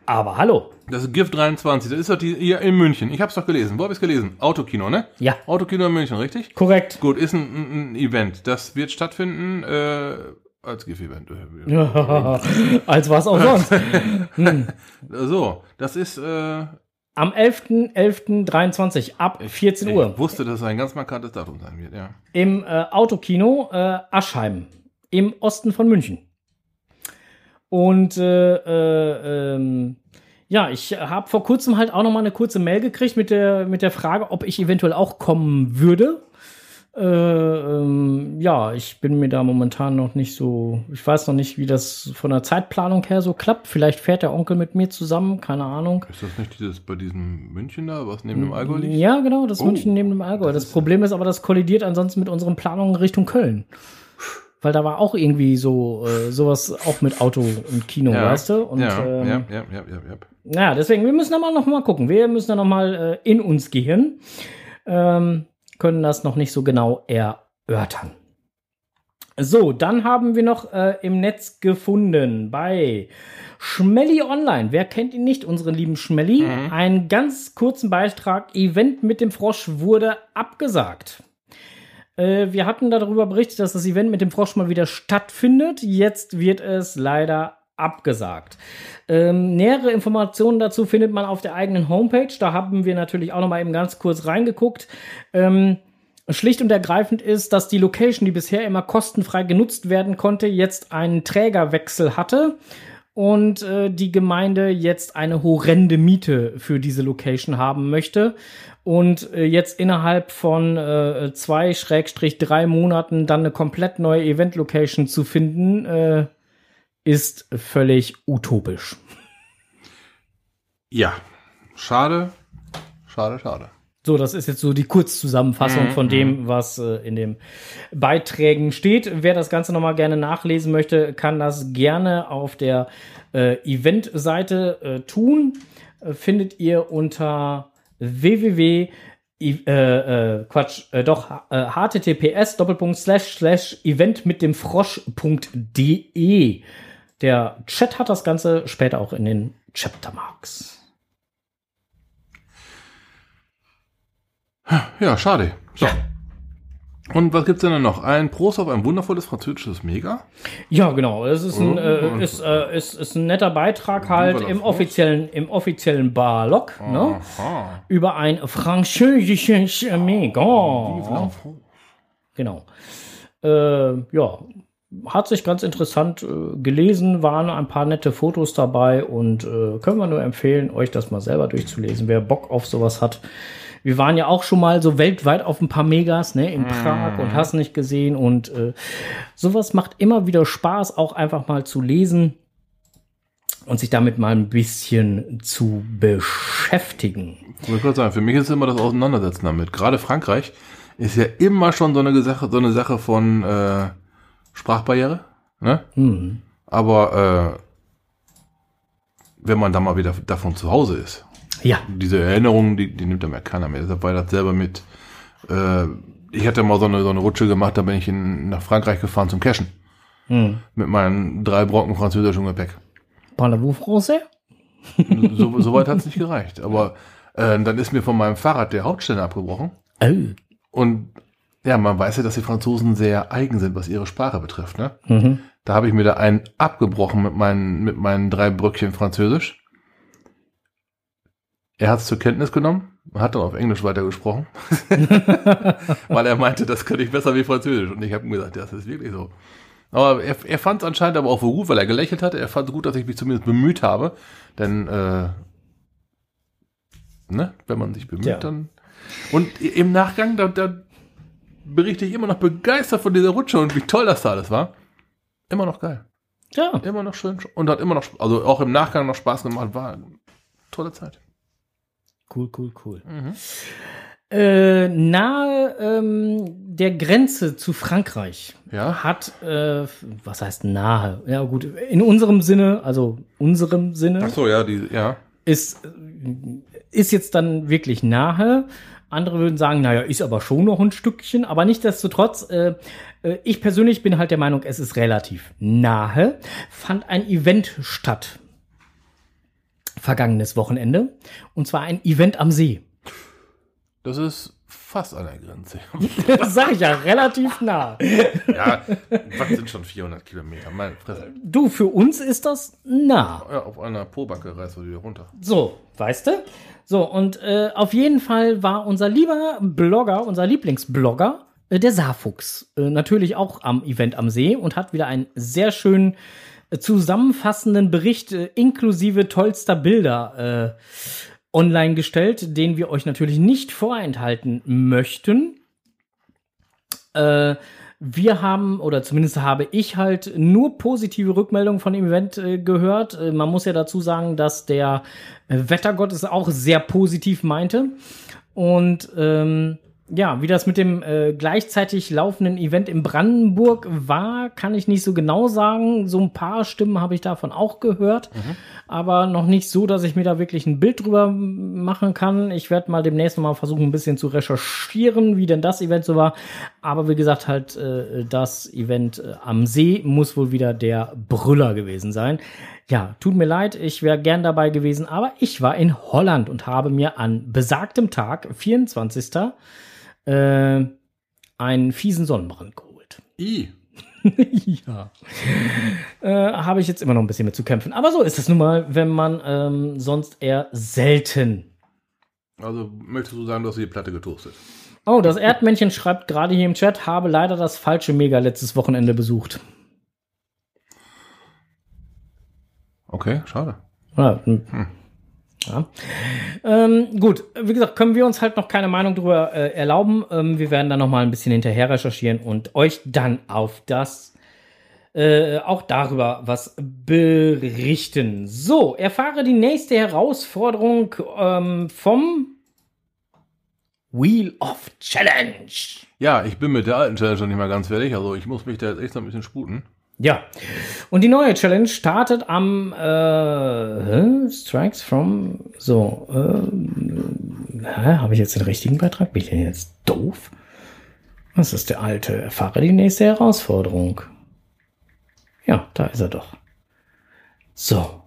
Aber hallo. Das ist GIF 23. Das ist doch die hier in München. Ich hab's doch gelesen. Wo hab ich's gelesen? Autokino, ne? Ja, Autokino in München, richtig? korrekt. Gut, ist ein, ein, Event. Das wird stattfinden äh, als GIF-Event. *laughs* Als was auch sonst. *laughs* So, das ist. Äh, Am 11.11.23 ab 14 Uhr. Ich wusste, dass es ein ganz markantes Datum sein wird, ja. im äh, Autokino äh, Aschheim im Osten von München. Und äh, äh, ähm, ja, ich habe vor kurzem halt auch noch mal eine kurze Mail gekriegt mit der mit der Frage, ob ich eventuell auch kommen würde. Äh, ähm, ja, ich bin mir da momentan noch nicht so. Ich weiß noch nicht, wie das von der Zeitplanung her so klappt. Vielleicht fährt der Onkel mit mir zusammen, keine Ahnung. Ist das nicht dieses bei diesem München da, was neben dem Allgäu liegt? Ja, genau, das Oh, München neben dem Allgäu. Das, Problem ist aber, das kollidiert ansonsten mit unseren Planungen Richtung Köln. Weil da war auch irgendwie so äh, sowas auch mit Auto und Kino, weißt du? Und ja, ähm, ja, ja, ja, ja, ja. naja, deswegen, wir müssen da mal noch mal gucken. Wir müssen da noch mal äh, in uns gehen. Ähm, können das noch nicht so genau erörtern. So, dann haben wir noch äh, im Netz gefunden bei Schmelly Online. Wer kennt ihn nicht? Unseren lieben Schmelly. Einen ganz kurzen Beitrag. Event mit dem Frosch wurde abgesagt. Äh, wir hatten darüber berichtet, dass das Event mit dem Frosch mal wieder stattfindet. Jetzt wird es leider abgesagt. Ähm, nähere Informationen dazu findet man auf der eigenen Homepage. Da haben wir natürlich auch noch mal eben ganz kurz reingeguckt. Ähm, schlicht und ergreifend ist, dass die Location, die bisher immer kostenfrei genutzt werden konnte, jetzt einen Trägerwechsel hatte und äh, die Gemeinde jetzt eine horrende Miete für diese Location haben möchte und äh, jetzt innerhalb von äh, zwei Schrägstrich drei Monaten dann eine komplett neue Event-Location zu finden, äh, ist völlig utopisch. Ja, schade, schade, schade. So, das ist jetzt so die Kurzzusammenfassung von dem, was äh, in den Beiträgen steht. Wer das Ganze nochmal gerne nachlesen möchte, kann das gerne auf der äh, Event-Seite äh, tun. Äh, findet ihr unter www äh, äh, Quatsch, äh, doch, äh, https Doppelpunkt slash slash event mit dem Frosch.de. Der Chat hat das Ganze später auch in den Chaptermarks. Ja, schade. So. Und was gibt's denn dann noch? Ein Prost auf ein wundervolles französisches Mega. Ja, genau. Es ist ein, Oh, äh, ist, äh, ist, ist ein netter Beitrag halt im offiziellen, im offiziellen Barlog, ne? Über ein französisches Mega. Genau. Äh, ja, hat sich ganz interessant äh, gelesen, waren ein paar nette Fotos dabei und äh, können wir nur empfehlen, euch das mal selber durchzulesen, wer Bock auf sowas hat. Wir waren ja auch schon mal so weltweit auf ein paar Megas, ne, in Prag und hast nicht gesehen und äh, sowas macht immer wieder Spaß, auch einfach mal zu lesen und sich damit mal ein bisschen zu beschäftigen. Ich wollte gerade sagen, für mich ist immer das Auseinandersetzen damit. Gerade Frankreich ist ja immer schon so eine Sache, so eine Sache von äh, Sprachbarriere. Ne? Hm. Aber äh, wenn man da mal wieder davon zu Hause ist, Ja, diese Erinnerungen, die, die nimmt dann ja keiner mehr. Deshalb war das selber mit. Äh, ich hatte mal so eine, so eine Rutsche gemacht, da bin ich in, nach Frankreich gefahren zum Cashen. hm. Mit meinen drei Brocken französischem Gepäck. Parlez-vous français? *laughs* So, so weit hat es nicht gereicht. Aber äh, dann ist mir von meinem Fahrrad der Hauptständer abgebrochen. Oh. Und ja, man weiß ja, dass die Franzosen sehr eigen sind, was ihre Sprache betrifft. Ne? Mhm. Da habe ich mir da einen abgebrochen mit meinen, mit meinen drei Bröckchen Französisch. Er hat es zur Kenntnis genommen hat dann auf Englisch weitergesprochen. *laughs* Weil er meinte, das könnte ich besser wie Französisch. Und ich habe ihm gesagt, das ist wirklich so. Aber er, er fand es anscheinend aber auch gut, weil er gelächelt hatte. Er fand es gut, dass ich mich zumindest bemüht habe. Denn, äh, ne, wenn man sich bemüht, Ja. dann. Und im Nachgang, da, da berichte ich immer noch begeistert von dieser Rutsche und wie toll das da alles war. Immer noch geil. Ja, Immer noch schön. Und hat immer noch, also auch im Nachgang noch Spaß gemacht. War eine tolle Zeit. Cool, cool, cool. Äh, nahe ähm, der Grenze zu Frankreich Ja. hat, äh, was heißt nahe? Ja gut, in unserem Sinne, also unserem Sinne, Ach so, ja, die, ja. ist, ist jetzt dann wirklich nahe. Andere würden sagen, naja, ist aber schon noch ein Stückchen, aber nichtsdestotrotz, äh, äh, ich persönlich bin halt der Meinung, es ist relativ nahe. Fand ein Event statt. Vergangenes Wochenende. Und zwar ein Event am See. Das ist fast an der Grenze. *laughs* Das sag ich ja, relativ nah. ja, was sind schon 400 Kilometer? Meine Fresse. Du, für uns ist das nah. Ja, auf einer Pobacke reist du wieder runter. So, weißt du? So, und äh, auf jeden Fall war unser lieber Blogger, unser Lieblingsblogger, der Saarfuchs, äh, natürlich auch am Event am See und hat wieder einen sehr schönen äh, zusammenfassenden Bericht äh, inklusive tollster Bilder äh, online gestellt, den wir euch natürlich nicht vorenthalten möchten. Äh, wir haben, oder zumindest habe ich halt nur positive Rückmeldungen von dem Event äh, gehört. Äh, man muss ja dazu sagen, dass der äh, Wettergott es auch sehr positiv meinte. Und ähm, ja, wie das mit dem äh, gleichzeitig laufenden Event in Brandenburg war, kann ich nicht so genau sagen. So ein paar Stimmen habe ich davon auch gehört, aber noch nicht so, dass ich mir da wirklich ein Bild drüber machen kann. Ich werde mal demnächst mal versuchen, ein bisschen zu recherchieren, wie denn das Event so war. Aber wie gesagt, halt, äh, das Event äh, am See muss wohl wieder der Brüller gewesen sein. Ja, tut mir leid, ich wäre gern dabei gewesen, aber ich war in Holland und habe mir an besagtem Tag, 24 äh, einen fiesen Sonnenbrand geholt. I. *laughs* ja. Äh, Habe ich jetzt immer noch ein bisschen mit zu kämpfen. Aber so ist es nun mal, wenn man ähm, sonst eher selten. Also möchtest du sagen, dass du die Platte getoastet? Oh, das Erdmännchen schreibt gerade hier im Chat, habe leider das falsche Mega letztes Wochenende besucht. Okay, schade. Ja, hm. ja. Ähm, gut, wie gesagt, können wir uns halt noch keine Meinung darüber äh, erlauben. Ähm, wir werden dann noch mal ein bisschen hinterher recherchieren und euch dann auf das äh, auch darüber was berichten. So, erfahre die nächste Herausforderung ähm, vom Wheel of Challenge. Ja, ich bin mit der alten Challenge noch nicht mal ganz fertig, also ich muss mich da jetzt echt noch ein bisschen sputen. Ja. Und die neue Challenge startet am äh, Strikes from so. Äh, Habe ich jetzt den richtigen Beitrag? Bin ich denn jetzt doof? Was ist der alte? Erfahre die nächste Herausforderung. Ja, da ist er doch. So.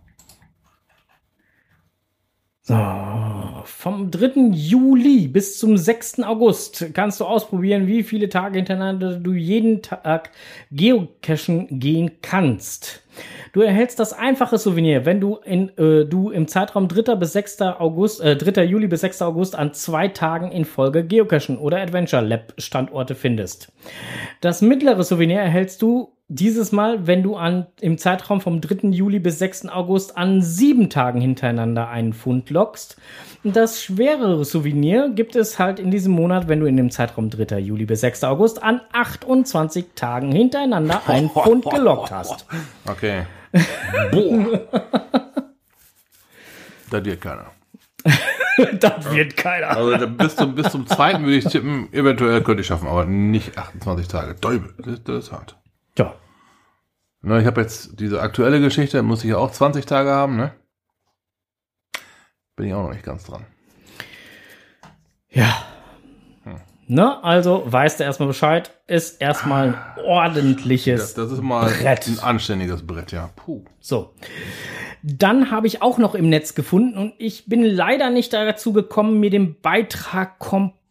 So, vom 3. Juli bis zum 6. August kannst du ausprobieren, wie viele Tage hintereinander du jeden Tag geocachen gehen kannst. Du erhältst das einfache Souvenir, wenn du, in, äh, du im Zeitraum 3. bis 6. August, äh, 3. Juli bis 6. August an zwei Tagen in Folge Geocachen oder Adventure Lab Standorte findest. Das mittlere Souvenir erhältst du dieses Mal, wenn du an, im Zeitraum vom 3. Juli bis 6. August an sieben Tagen hintereinander einen Fund lockst. Das schwerere Souvenir gibt es halt in diesem Monat, wenn du in dem Zeitraum 3. Juli bis 6. August an 28 Tagen hintereinander einen Fund *laughs* gelockt hast. Okay. *laughs* Boah. da wird keiner. *laughs* das wird keiner. Also bis zum, bis zum zweiten würde ich tippen, eventuell könnte ich schaffen, aber nicht 28 Tage. Däubel, das, das ist hart. Ja. Na, ich habe jetzt diese aktuelle Geschichte, muss ich ja auch 20 Tage haben, ne? Bin ich auch noch nicht ganz dran. Ja. Hm. Ne, also weißt du erstmal Bescheid, ist erstmal ein ordentliches. Das, das ist mal Brett. ein anständiges Brett, ja. Puh. So. Dann habe ich auch noch im Netz gefunden und ich bin leider nicht dazu gekommen, mir den Beitrag komplett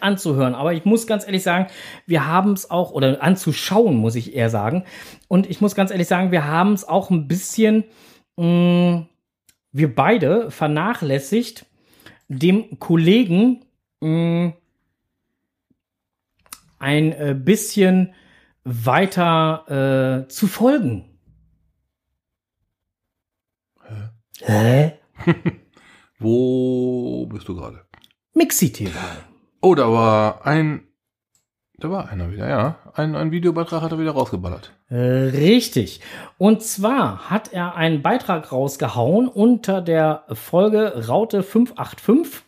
anzuhören. Aber ich muss ganz ehrlich sagen, wir haben es auch, oder anzuschauen, muss ich eher sagen. Und ich muss ganz ehrlich sagen, wir haben es auch ein bisschen, mh, wir beide vernachlässigt, dem Kollegen mh, ein äh, bisschen weiter äh, zu folgen. Hä? *laughs* Wo bist du gerade? Mixi TV. Oh, da war ein. Da war einer wieder, ja. Ein, ein Videobeitrag hat er wieder rausgeballert. Äh, richtig. Und zwar hat er einen Beitrag rausgehauen unter der Folge Raute 585.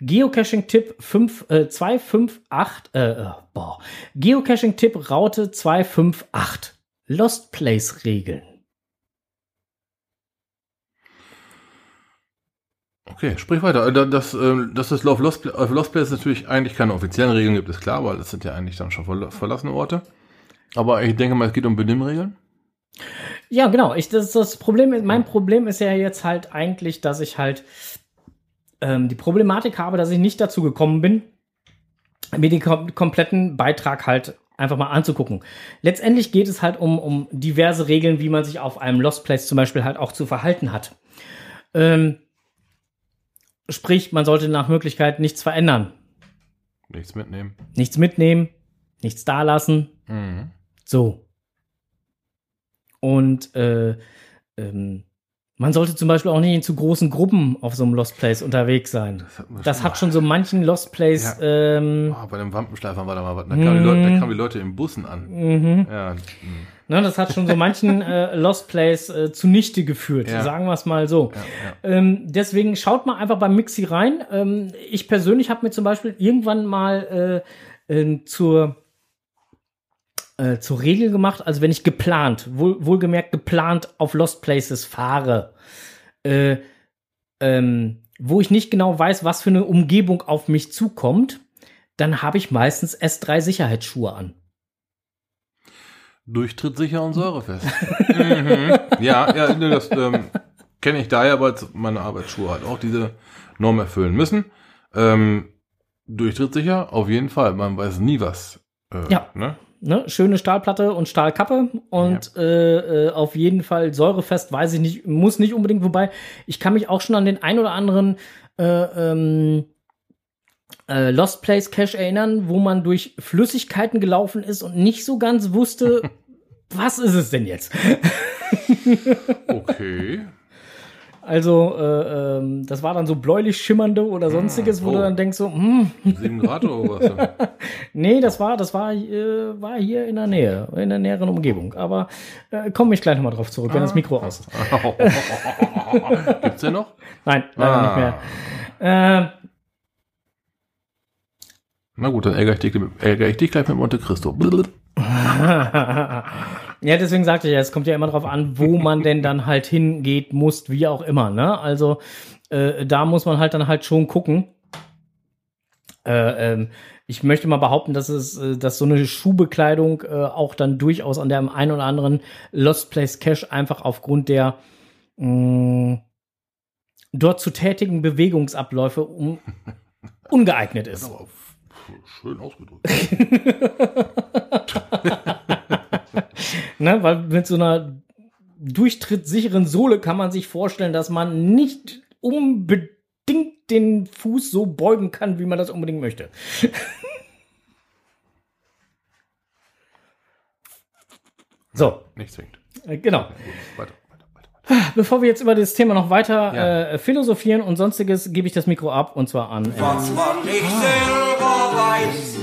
Geocaching-Tipp 5, äh, 258, äh, äh, boah. Geocaching-Tipp Raute 258. Lost Place-Regeln. Okay, sprich weiter. Äh, Dass, ähm, dass es auf Lost, auf Lost Place natürlich eigentlich keine offiziellen Regeln gibt, ist klar, weil das sind ja eigentlich dann schon verla- verlassene Orte. Aber ich denke mal, es geht um Benimmregeln. Ja, genau. Ich, das, das Problem, mein Problem ist ja jetzt halt eigentlich, dass ich halt ähm, die Problematik habe, dass ich nicht dazu gekommen bin, mir den kom kompletten Beitrag halt einfach mal anzugucken. Letztendlich geht es halt um, um diverse Regeln, wie man sich auf einem Lost Place zum Beispiel halt auch zu verhalten hat. Ähm, sprich, man sollte nach Möglichkeit nichts verändern. Nichts mitnehmen. Nichts mitnehmen, nichts dalassen. Mhm. So. Und äh, ähm, man sollte zum Beispiel auch nicht in zu großen Gruppen auf so einem Lost Place unterwegs sein. Das hat, Das schon hat schon so manchen Lost Place. Ähm, Oh, bei den Wampenschleifern war da mal was. Da kamen, die Leute, da kamen die Leute in Bussen an. mhm. Ja, mm. ne, das hat schon so manchen *laughs* äh, Lost Place äh, zunichte geführt. Ja. Sagen wir es mal so. ja, ja. Ähm, deswegen schaut mal einfach beim Mixi rein. Ähm, ich persönlich habe mir zum Beispiel irgendwann mal äh, äh, zur äh, zur Regel gemacht, also wenn ich geplant, wohl, wohlgemerkt geplant auf Lost Places fahre, äh, ähm, wo ich nicht genau weiß, was für eine Umgebung auf mich zukommt, dann habe ich meistens S3 Sicherheitsschuhe an. Durchtrittsicher und *laughs* säurefest. mhm. Ja, ja, das ähm, kenne ich daher, weil meine Arbeitsschuhe halt auch diese Norm erfüllen müssen. Ähm, durchtrittssicher, auf jeden Fall. Man weiß nie, was Äh, Ja. Ne? Ne? Schöne Stahlplatte und Stahlkappe und äh, äh, auf jeden Fall säurefest, weiß ich nicht, muss nicht unbedingt, wobei ich kann mich auch schon an den ein oder anderen äh, ähm, äh, Lost Place Cache erinnern, wo man durch Flüssigkeiten gelaufen ist und nicht so ganz wusste, *laughs* was ist es denn jetzt? Okay. Also, äh, ähm, das war dann so bläulich schimmernde oder sonstiges, wo du oh. dann denkst so, hm, 7 Grad oder was? *laughs* nee, das war, das war, äh, war hier in der Nähe, in der näheren Umgebung. Aber äh, komme ich gleich nochmal drauf zurück, wenn das Mikro aus ist. *laughs* Gibt's den noch? Nein, leider Ah. nicht mehr. Äh, Na gut, dann ärgere ich dich, ärgere ich dich gleich mit Monte Cristo. *laughs* Ja, deswegen sagte ich ja, es kommt ja immer drauf an, wo man denn dann halt hingeht, muss, wie auch immer, ne? Also, äh, da muss man halt dann halt schon gucken. Äh, ähm, ich möchte mal behaupten, dass es, äh, dass so eine Schuhbekleidung äh, auch dann durchaus an der einen oder anderen Lost Place Cache einfach aufgrund der mh, dort zu tätigen Bewegungsabläufe um, *laughs* ungeeignet ist. Schön ausgedrückt. *laughs* Ne, weil mit so einer durchtrittsicheren Sohle kann man sich vorstellen, dass man nicht unbedingt den Fuß so beugen kann, wie man das unbedingt möchte. so, Nicht zwingend. äh, genau. Gut, weiter, weiter, weiter, weiter. Bevor wir jetzt über das Thema noch weiter Ja. äh, philosophieren und sonstiges, gebe ich das Mikro ab und zwar an. Was man nicht selber weiß,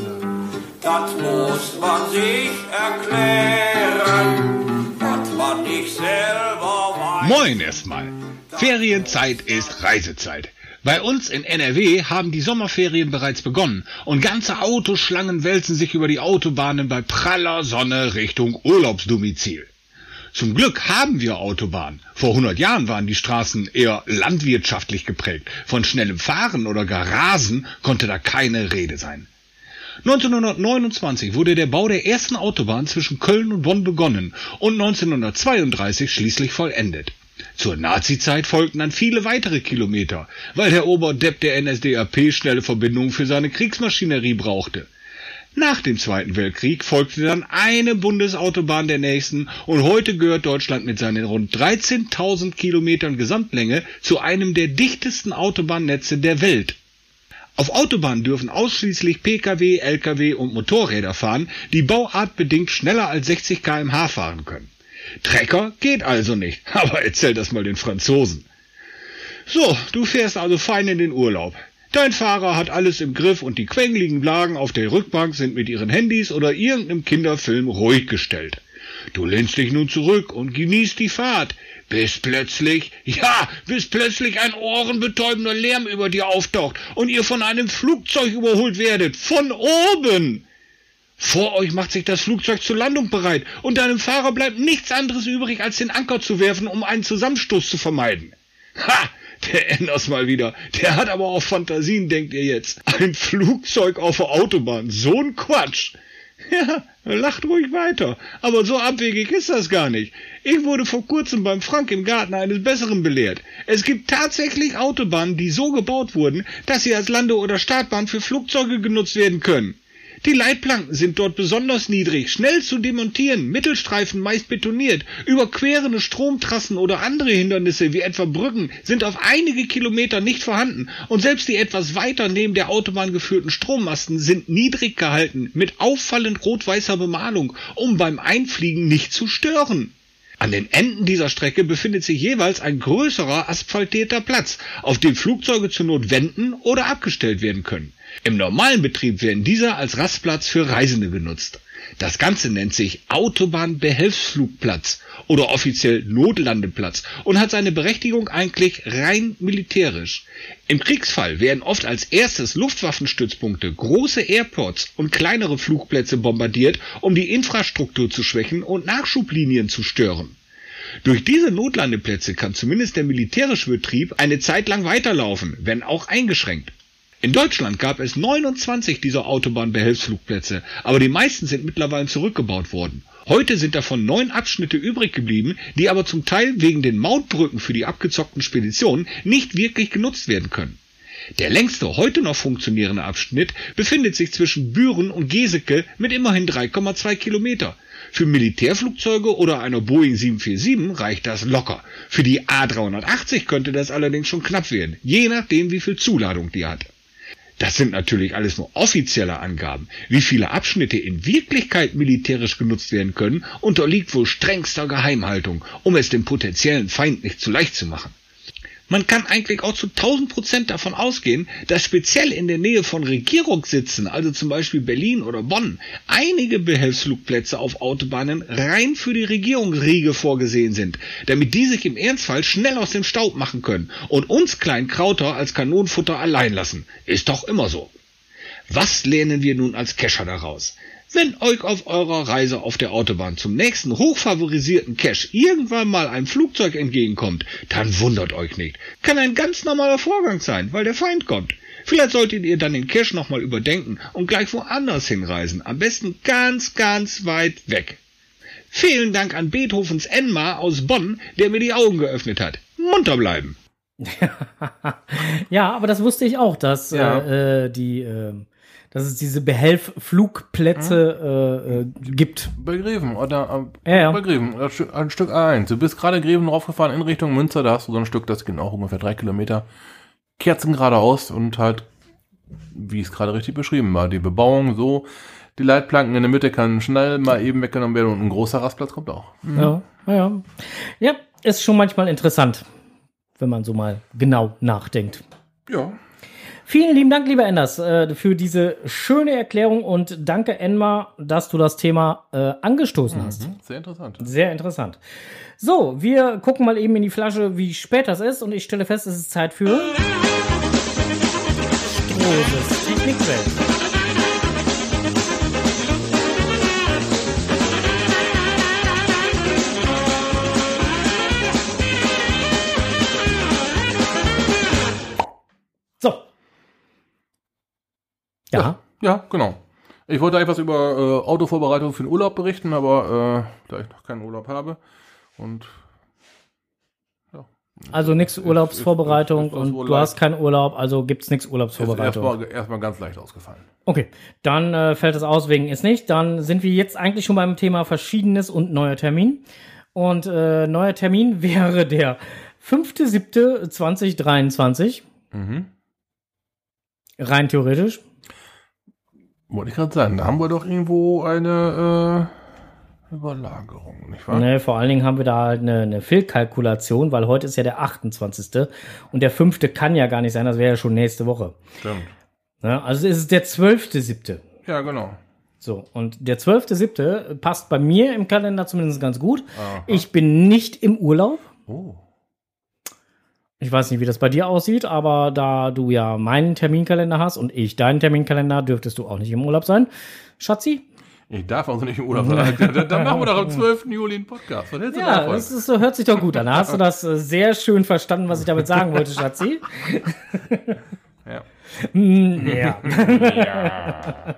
das muss man sich erklären. Was man nicht selber weiß. Moin erstmal. Ferienzeit ist Reisezeit. Bei uns in NRW haben die Sommerferien bereits begonnen und ganze Autoschlangen wälzen sich über die Autobahnen bei praller Sonne Richtung Urlaubsdomizil. Zum Glück haben wir Autobahnen. Vor 100 Jahren waren die Straßen eher landwirtschaftlich geprägt. Von schnellem Fahren oder gar Rasen konnte da keine Rede sein. 1929 wurde der Bau der ersten Autobahn zwischen Köln und Bonn begonnen und 1932 schließlich vollendet. Zur Nazizeit folgten dann viele weitere Kilometer, weil der Oberdepp der NSDAP schnelle Verbindungen für seine Kriegsmaschinerie brauchte. Nach dem Zweiten Weltkrieg folgte dann eine Bundesautobahn der nächsten und heute gehört Deutschland mit seinen rund 13.000 Kilometern Gesamtlänge zu einem der dichtesten Autobahnnetze der Welt. Auf Autobahnen dürfen ausschließlich Pkw, Lkw und Motorräder fahren, die bauartbedingt schneller als 60 km/h fahren können. Trecker geht also nicht, *laughs* aber erzähl das mal den Franzosen. So, du fährst also fein in den Urlaub. Dein Fahrer hat alles im Griff und die quengeligen Blagen auf der Rückbank sind mit ihren Handys oder irgendeinem Kinderfilm ruhig gestellt. Du lehnst dich nun zurück und genießt die Fahrt, bis plötzlich, ja, bis plötzlich ein ohrenbetäubender Lärm über dir auftaucht und ihr von einem Flugzeug überholt werdet, von oben. Vor euch macht sich das Flugzeug zur Landung bereit und deinem Fahrer bleibt nichts anderes übrig, als den Anker zu werfen, um einen Zusammenstoß zu vermeiden. Ha! Der Enders mal wieder. Der hat aber auch Fantasien, denkt ihr jetzt. Ein Flugzeug auf der Autobahn. So ein Quatsch. Ja, lacht ruhig weiter. Aber so abwegig ist das gar nicht. Ich wurde vor kurzem beim Frank im Garten eines Besseren belehrt. Es gibt tatsächlich Autobahnen, die so gebaut wurden, dass sie als Lande- oder Startbahn für Flugzeuge genutzt werden können. Die Leitplanken sind dort besonders niedrig, schnell zu demontieren, Mittelstreifen meist betoniert, überquerende Stromtrassen oder andere Hindernisse wie etwa Brücken sind auf einige Kilometer nicht vorhanden und selbst die etwas weiter neben der Autobahn geführten Strommasten sind niedrig gehalten mit auffallend rot-weißer Bemalung, um beim Einfliegen nicht zu stören. An den Enden dieser Strecke befindet sich jeweils ein größerer asphaltierter Platz, auf dem Flugzeuge zur Not wenden oder abgestellt werden können. Im normalen Betrieb werden diese als Rastplatz für Reisende genutzt. Das Ganze nennt sich Autobahnbehelfsflugplatz oder offiziell Notlandeplatz und hat seine Berechtigung eigentlich rein militärisch. Im Kriegsfall werden oft als erstes Luftwaffenstützpunkte, große Airports und kleinere Flugplätze bombardiert, um die Infrastruktur zu schwächen und Nachschublinien zu stören. Durch diese Notlandeplätze kann zumindest der militärische Betrieb eine Zeit lang weiterlaufen, wenn auch eingeschränkt. In Deutschland gab es 29 dieser Autobahnbehelfsflugplätze, aber die meisten sind mittlerweile zurückgebaut worden. Heute sind davon neun Abschnitte übrig geblieben, die aber zum Teil wegen den Mautbrücken für die abgezockten Speditionen nicht wirklich genutzt werden können. Der längste heute noch funktionierende Abschnitt befindet sich zwischen Büren und Geseke mit immerhin 3,2 Kilometer. Für Militärflugzeuge oder einer Boeing 747 reicht das locker. Für die A380 könnte das allerdings schon knapp werden, je nachdem wie viel Zuladung die hat. Das sind natürlich alles nur offizielle Angaben. Wie viele Abschnitte in Wirklichkeit militärisch genutzt werden können, unterliegt wohl strengster Geheimhaltung, um es dem potenziellen Feind nicht zu leicht zu machen. Man kann eigentlich auch zu 1000 Prozent davon ausgehen, dass speziell in der Nähe von Regierungssitzen, also zum Beispiel Berlin oder Bonn, einige Behelfsflugplätze auf Autobahnen rein für die Regierungsriege vorgesehen sind, damit die sich im Ernstfall schnell aus dem Staub machen können und uns kleinen Krauter als Kanonenfutter allein lassen. Ist doch immer so. Was lernen wir nun als Kescher daraus? Wenn euch auf eurer Reise auf der Autobahn zum nächsten hochfavorisierten Cache irgendwann mal ein Flugzeug entgegenkommt, dann wundert euch nicht. Kann ein ganz normaler Vorgang sein, weil der Feind kommt. Vielleicht solltet ihr dann den Cache nochmal überdenken und gleich woanders hinreisen. Am besten ganz, ganz weit weg. Vielen Dank an Beethovens Enma aus Bonn, der mir die Augen geöffnet hat. Munter bleiben. *laughs* ja, aber das wusste ich auch, dass Ja. äh, äh, die, äh, dass es diese Behelf-Flugplätze äh, äh, gibt. Bei Greven oder äh, Ja, ja. bei Greven, ein Stück- ein Stück A1. Du bist gerade Greven raufgefahren in Richtung Münster, da hast du so ein Stück, das geht auch ungefähr drei Kilometer. Kerzen geradeaus und halt, wie es gerade richtig beschrieben war, die Bebauung so, die Leitplanken in der Mitte kann schnell mal eben weggenommen werden und ein großer Rastplatz kommt auch. Ja, ja. Ja, ist schon manchmal interessant, wenn man so mal genau nachdenkt. Ja. Vielen lieben Dank, lieber Enders, äh, für diese schöne Erklärung und danke, Enmar, dass du das Thema äh, angestoßen hast. Sehr interessant. Sehr interessant. So, wir gucken mal eben in die Flasche, wie spät das ist und ich stelle fest, es ist Zeit für Strohses Technikwelt. Ja. Ja, genau. Ich wollte etwas über äh, Autovorbereitung für den Urlaub berichten, aber äh, da ich noch keinen Urlaub habe und Also nichts Urlaubsvorbereitung ist- ist- ist und wohl du hast keinen Urlaub, also gibt's nichts ist Urlaubsvorbereitung. erstmal erstmal ganz leicht ausgefallen. Okay, dann äh, fällt es aus wegen ist nicht. Dann sind wir jetzt eigentlich schon beim Thema Verschiedenes und neuer Termin. Und äh, neuer Termin *laughs* wäre der 5.7.2023. Mhm. Rein theoretisch. Wollte ich gerade sagen, da haben wir doch irgendwo eine äh, Überlagerung, nicht wahr? Ne, vor allen Dingen haben wir da halt eine, eine Fehlkalkulation, weil heute ist ja der 28. Und der 5. kann ja gar nicht sein, das wäre ja schon nächste Woche. Stimmt. Ne? Also ist es der 12.7. Ja, genau. So, und der 12.7. passt bei mir im Kalender zumindest ganz gut. Ich bin nicht im Urlaub. Oh. Ich weiß nicht, wie das bei dir aussieht, aber da du ja meinen Terminkalender hast und ich deinen Terminkalender, dürftest du auch nicht im Urlaub sein. Schatzi? Ich darf also nicht im Urlaub sein. *laughs* Dann, dann machen wir doch am 12. Juli einen Podcast. Ja, das ist, so hört sich doch gut an. Da hast du das äh, sehr schön verstanden, was ich damit sagen wollte, Schatzi. *laughs* ja. Mm, Ja. *laughs*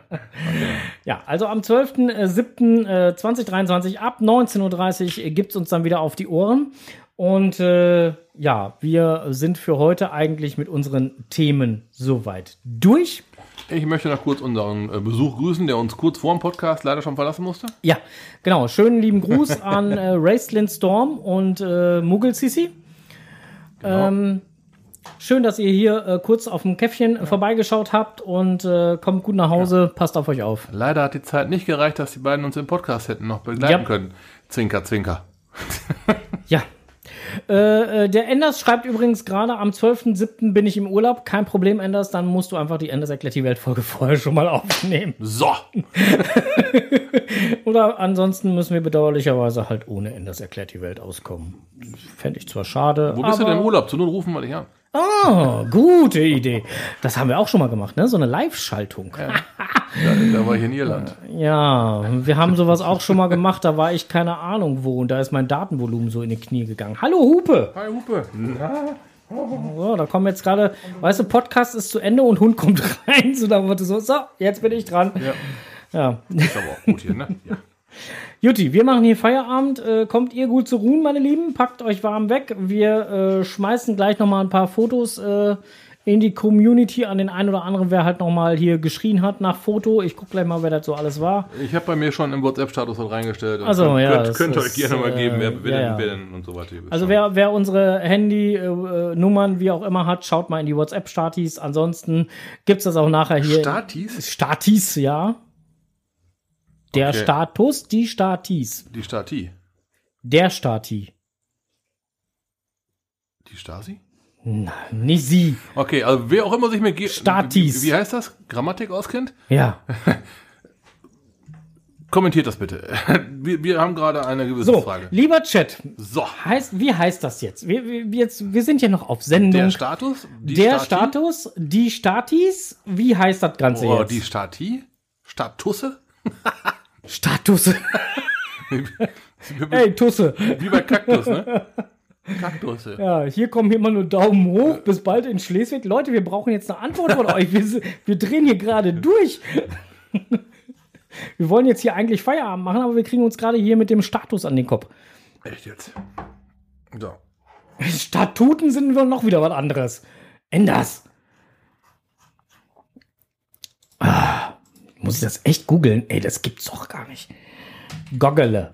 ja, also am 12.07.2023 ab 19.30 Uhr gibt's uns dann wieder auf die Ohren. Und äh, ja, wir sind für heute eigentlich mit unseren Themen soweit durch. Ich möchte noch kurz unseren äh, Besuch grüßen, der uns kurz vor dem Podcast leider schon verlassen musste. Ja, genau. Schönen lieben Gruß *laughs* an äh, Raceland Storm und äh, Muggel Sisi. Ähm, schön, dass ihr hier äh, kurz auf dem Käffchen vorbeigeschaut habt und äh, kommt gut nach Hause. Passt auf euch auf. Leider hat die Zeit nicht gereicht, dass die beiden uns im Podcast hätten noch begleiten Ja. können. Zwinker, zwinker. Ja. *laughs* Äh, äh, der Enders schreibt übrigens gerade, am 12.07. bin ich im Urlaub. Kein Problem, Enders. Dann musst du einfach die Enders erklärt die Welt-Folge *laughs* vorher schon mal aufnehmen. So. *laughs* Oder ansonsten müssen wir bedauerlicherweise halt ohne Enders erklärt die Welt auskommen. Fände ich zwar schade. Wo bist du denn im Urlaub? Zu nun rufen wir dich an. Ah, gute Idee. Das haben wir auch schon mal gemacht, ne? So eine Live-Schaltung. Ja. Da, da war ich in Irland. wir haben sowas auch schon mal gemacht. Da war ich keine Ahnung wo und da ist mein Datenvolumen so in die Knie gegangen. Hallo Hupe. Hi, Hupe. So, da kommen jetzt gerade, weißt du, Podcast ist zu Ende und Hund kommt *laughs* rein. So, da wurde so, so, jetzt bin ich dran. Ja. Ja. Ist aber auch gut hier, ne? Ja. Jutti, wir machen hier Feierabend. Äh, kommt ihr gut zu ruhen, meine Lieben? Packt euch warm weg. Wir äh, schmeißen gleich noch mal ein paar Fotos äh, in die Community an den einen oder anderen, wer halt nochmal hier geschrien hat nach Foto. Ich guck gleich mal, wer das so alles war. Ich habe bei mir schon im WhatsApp-Status was reingestellt. und Ach so, könnt, ja, Könnt, könnt euch gerne mal geben, wer, äh, wer, ja, denn, ja. wer denn und so weiter. Also wer, wer unsere Handy-Nummern, wie auch immer hat, schaut mal in die WhatsApp-Statis. Ansonsten gibt's das auch nachher hier. Statis? Statis, ja. Der Okay. Status, die Statis. Die Stati. Der Stati. Die Stasi? Nicht sie. Okay, also wer auch immer sich mit Ge Statis. Wie, wie heißt das? Grammatik auskennt? Ja. *laughs* Kommentiert das bitte. *laughs* Wir, wir haben gerade eine gewisse So, Frage. lieber Chat, So, heißt, wie heißt das jetzt? Wir, wir, jetzt? wir sind ja noch auf Sendung. der Status? Die Der Stati? Status, die Statis, wie heißt das Ganze Oh, jetzt? die Stati? Statusse? Status. *laughs* Ey, Tusse. Wie bei Kaktus, ne? Kaktusse. Ja, hier kommen immer nur Daumen hoch. Bis bald in Schleswig. Leute, wir brauchen jetzt eine Antwort von euch. Wir, wir drehen hier gerade durch. Wir wollen jetzt hier eigentlich Feierabend machen, aber wir kriegen uns gerade hier mit dem Status an den Kopf. Echt jetzt? So. Statuten sind wir noch wieder was anderes. Änders. Ah, muss ich das echt googeln? Ey, das gibt's doch gar nicht. Goggele.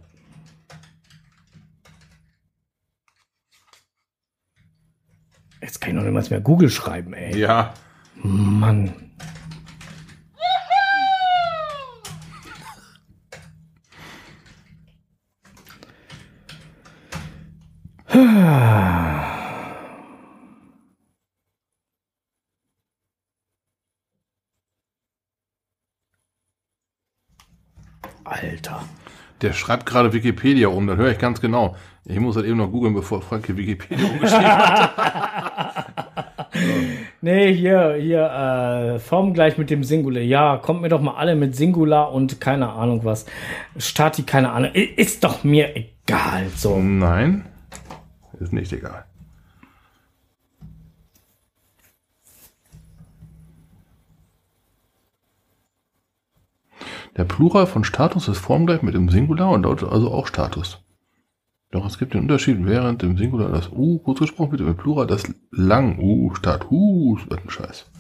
Jetzt kann ich noch niemals mehr Google schreiben, ey. Ja. Mann. Alter. Der schreibt gerade Wikipedia um, dann höre ich ganz genau. Ich muss halt eben noch googeln, bevor Frank hier Wikipedia umgeschrieben hat. *laughs* Nee, hier, hier, äh, Form gleich mit dem Singular. Ja, kommt mir doch mal alle mit Singular und keine Ahnung was. Stati, keine Ahnung. Ist doch mir egal. So. Nein, ist nicht egal. Der Plural von Status ist formgleich mit dem Singular und lautet also auch Status. Doch es gibt den Unterschied, während im Singular das U kurz gesprochen wird, im Plural das lang U Status. Was ein Scheiß.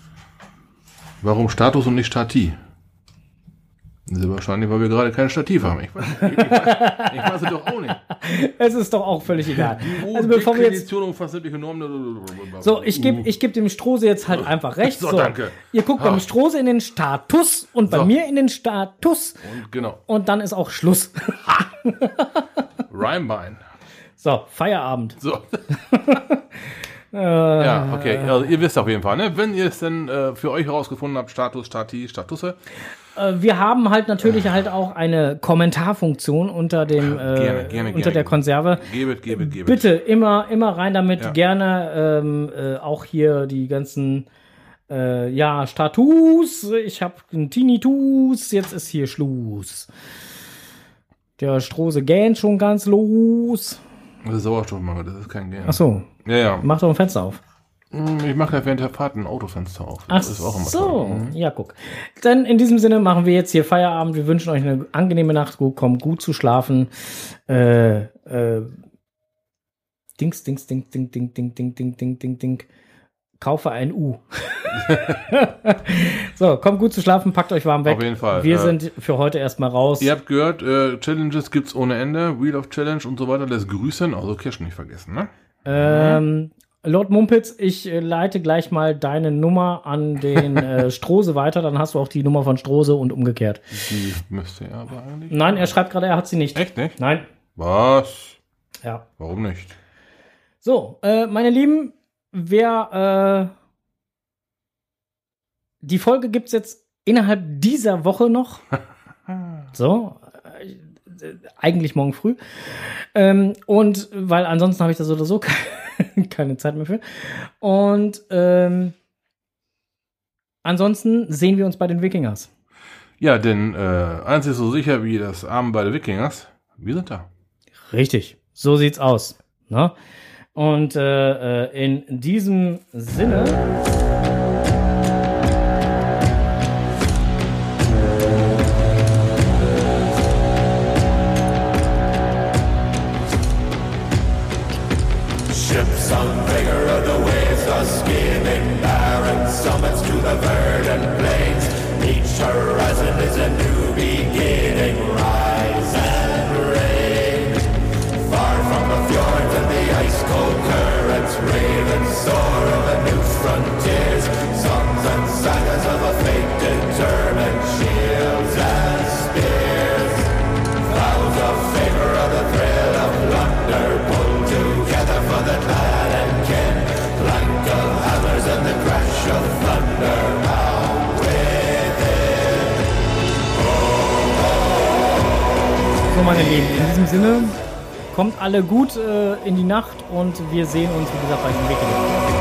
Warum Status und nicht Stati? Das ist wahrscheinlich, weil wir gerade kein Stativ haben. Ich weiß, ich, ich, weiß- ich weiß es doch auch nicht. Es ist doch auch völlig egal. Oh, Also bevor wir jetzt. Definition umfasst sämtliche Normen. So, ich gebe ich geb dem Strose jetzt halt einfach recht. So, danke. Ihr guckt beim Strose in den Status und bei So. mir in den Status. Und genau. Und dann ist auch Schluss. Rhymebein. So, Feierabend. So. Ja, okay. Also ihr wisst auf jeden Fall, ne? Wenn ihr es denn äh, für euch herausgefunden habt, Status, Stati, Statusse, Äh, Wir haben halt natürlich halt auch eine Kommentarfunktion unter dem äh, Gerne, gerne, unter gerne, der Konserve. gebet, gebet, gebet. Bitte immer immer rein damit. Ja. Gerne ähm, äh, auch hier die ganzen äh, ja Status. Ich habe einen Tinnitus. Jetzt ist hier Schluss. Der Strose gähnt schon ganz los. Das ist Sauerstoffmangel, das ist kein Gern. Ach so, Ja, ja. mach doch ein Fenster auf. Hm, Ich mache ja während der Fahrt ein Autofenster auf. Ach Das ist auch immer so, toll. ja guck. Dann in diesem Sinne machen wir jetzt hier Feierabend. Wir wünschen euch eine angenehme Nacht. Gut, kommt gut zu schlafen. Äh, äh, Dings, Dings, Ding, Ding, Ding, Ding, Ding, Ding, Ding, Ding, Ding. Kaufe ein U. *laughs* so, kommt gut zu schlafen, packt euch warm weg. Auf jeden Fall. Wir Äh, sind für heute erstmal raus. Ihr habt gehört, äh, Challenges gibt's ohne Ende, Wheel of Challenge und so weiter, lässt grüßen, also Cash nicht vergessen, ne? Ähm, Lord Mumpitz, ich äh, leite gleich mal deine Nummer an den äh, *laughs* Strose weiter, dann hast du auch die Nummer von Strose und umgekehrt. Die müsste er aber eigentlich. Nein, er schreibt gerade, er hat sie nicht. Echt nicht? Nein. Was? Ja. Warum nicht? So, äh, meine Lieben, wer äh, die Folge gibt's jetzt innerhalb dieser Woche noch. *laughs* so, eigentlich morgen früh. Ähm, und weil ansonsten habe ich da so oder so *laughs* keine, keine Zeit mehr für. Und ähm, ansonsten sehen wir uns bei den Wikingers. Ja, denn äh, eins ist so sicher wie das Abend bei den Wikingers. Wir sind da. Richtig, so sieht's aus. Ne? Und äh, äh, in diesem Sinne. meine Lieben, in diesem Sinne, kommt alle gut äh, in die Nacht und wir sehen uns, wie gesagt, bei den Weg.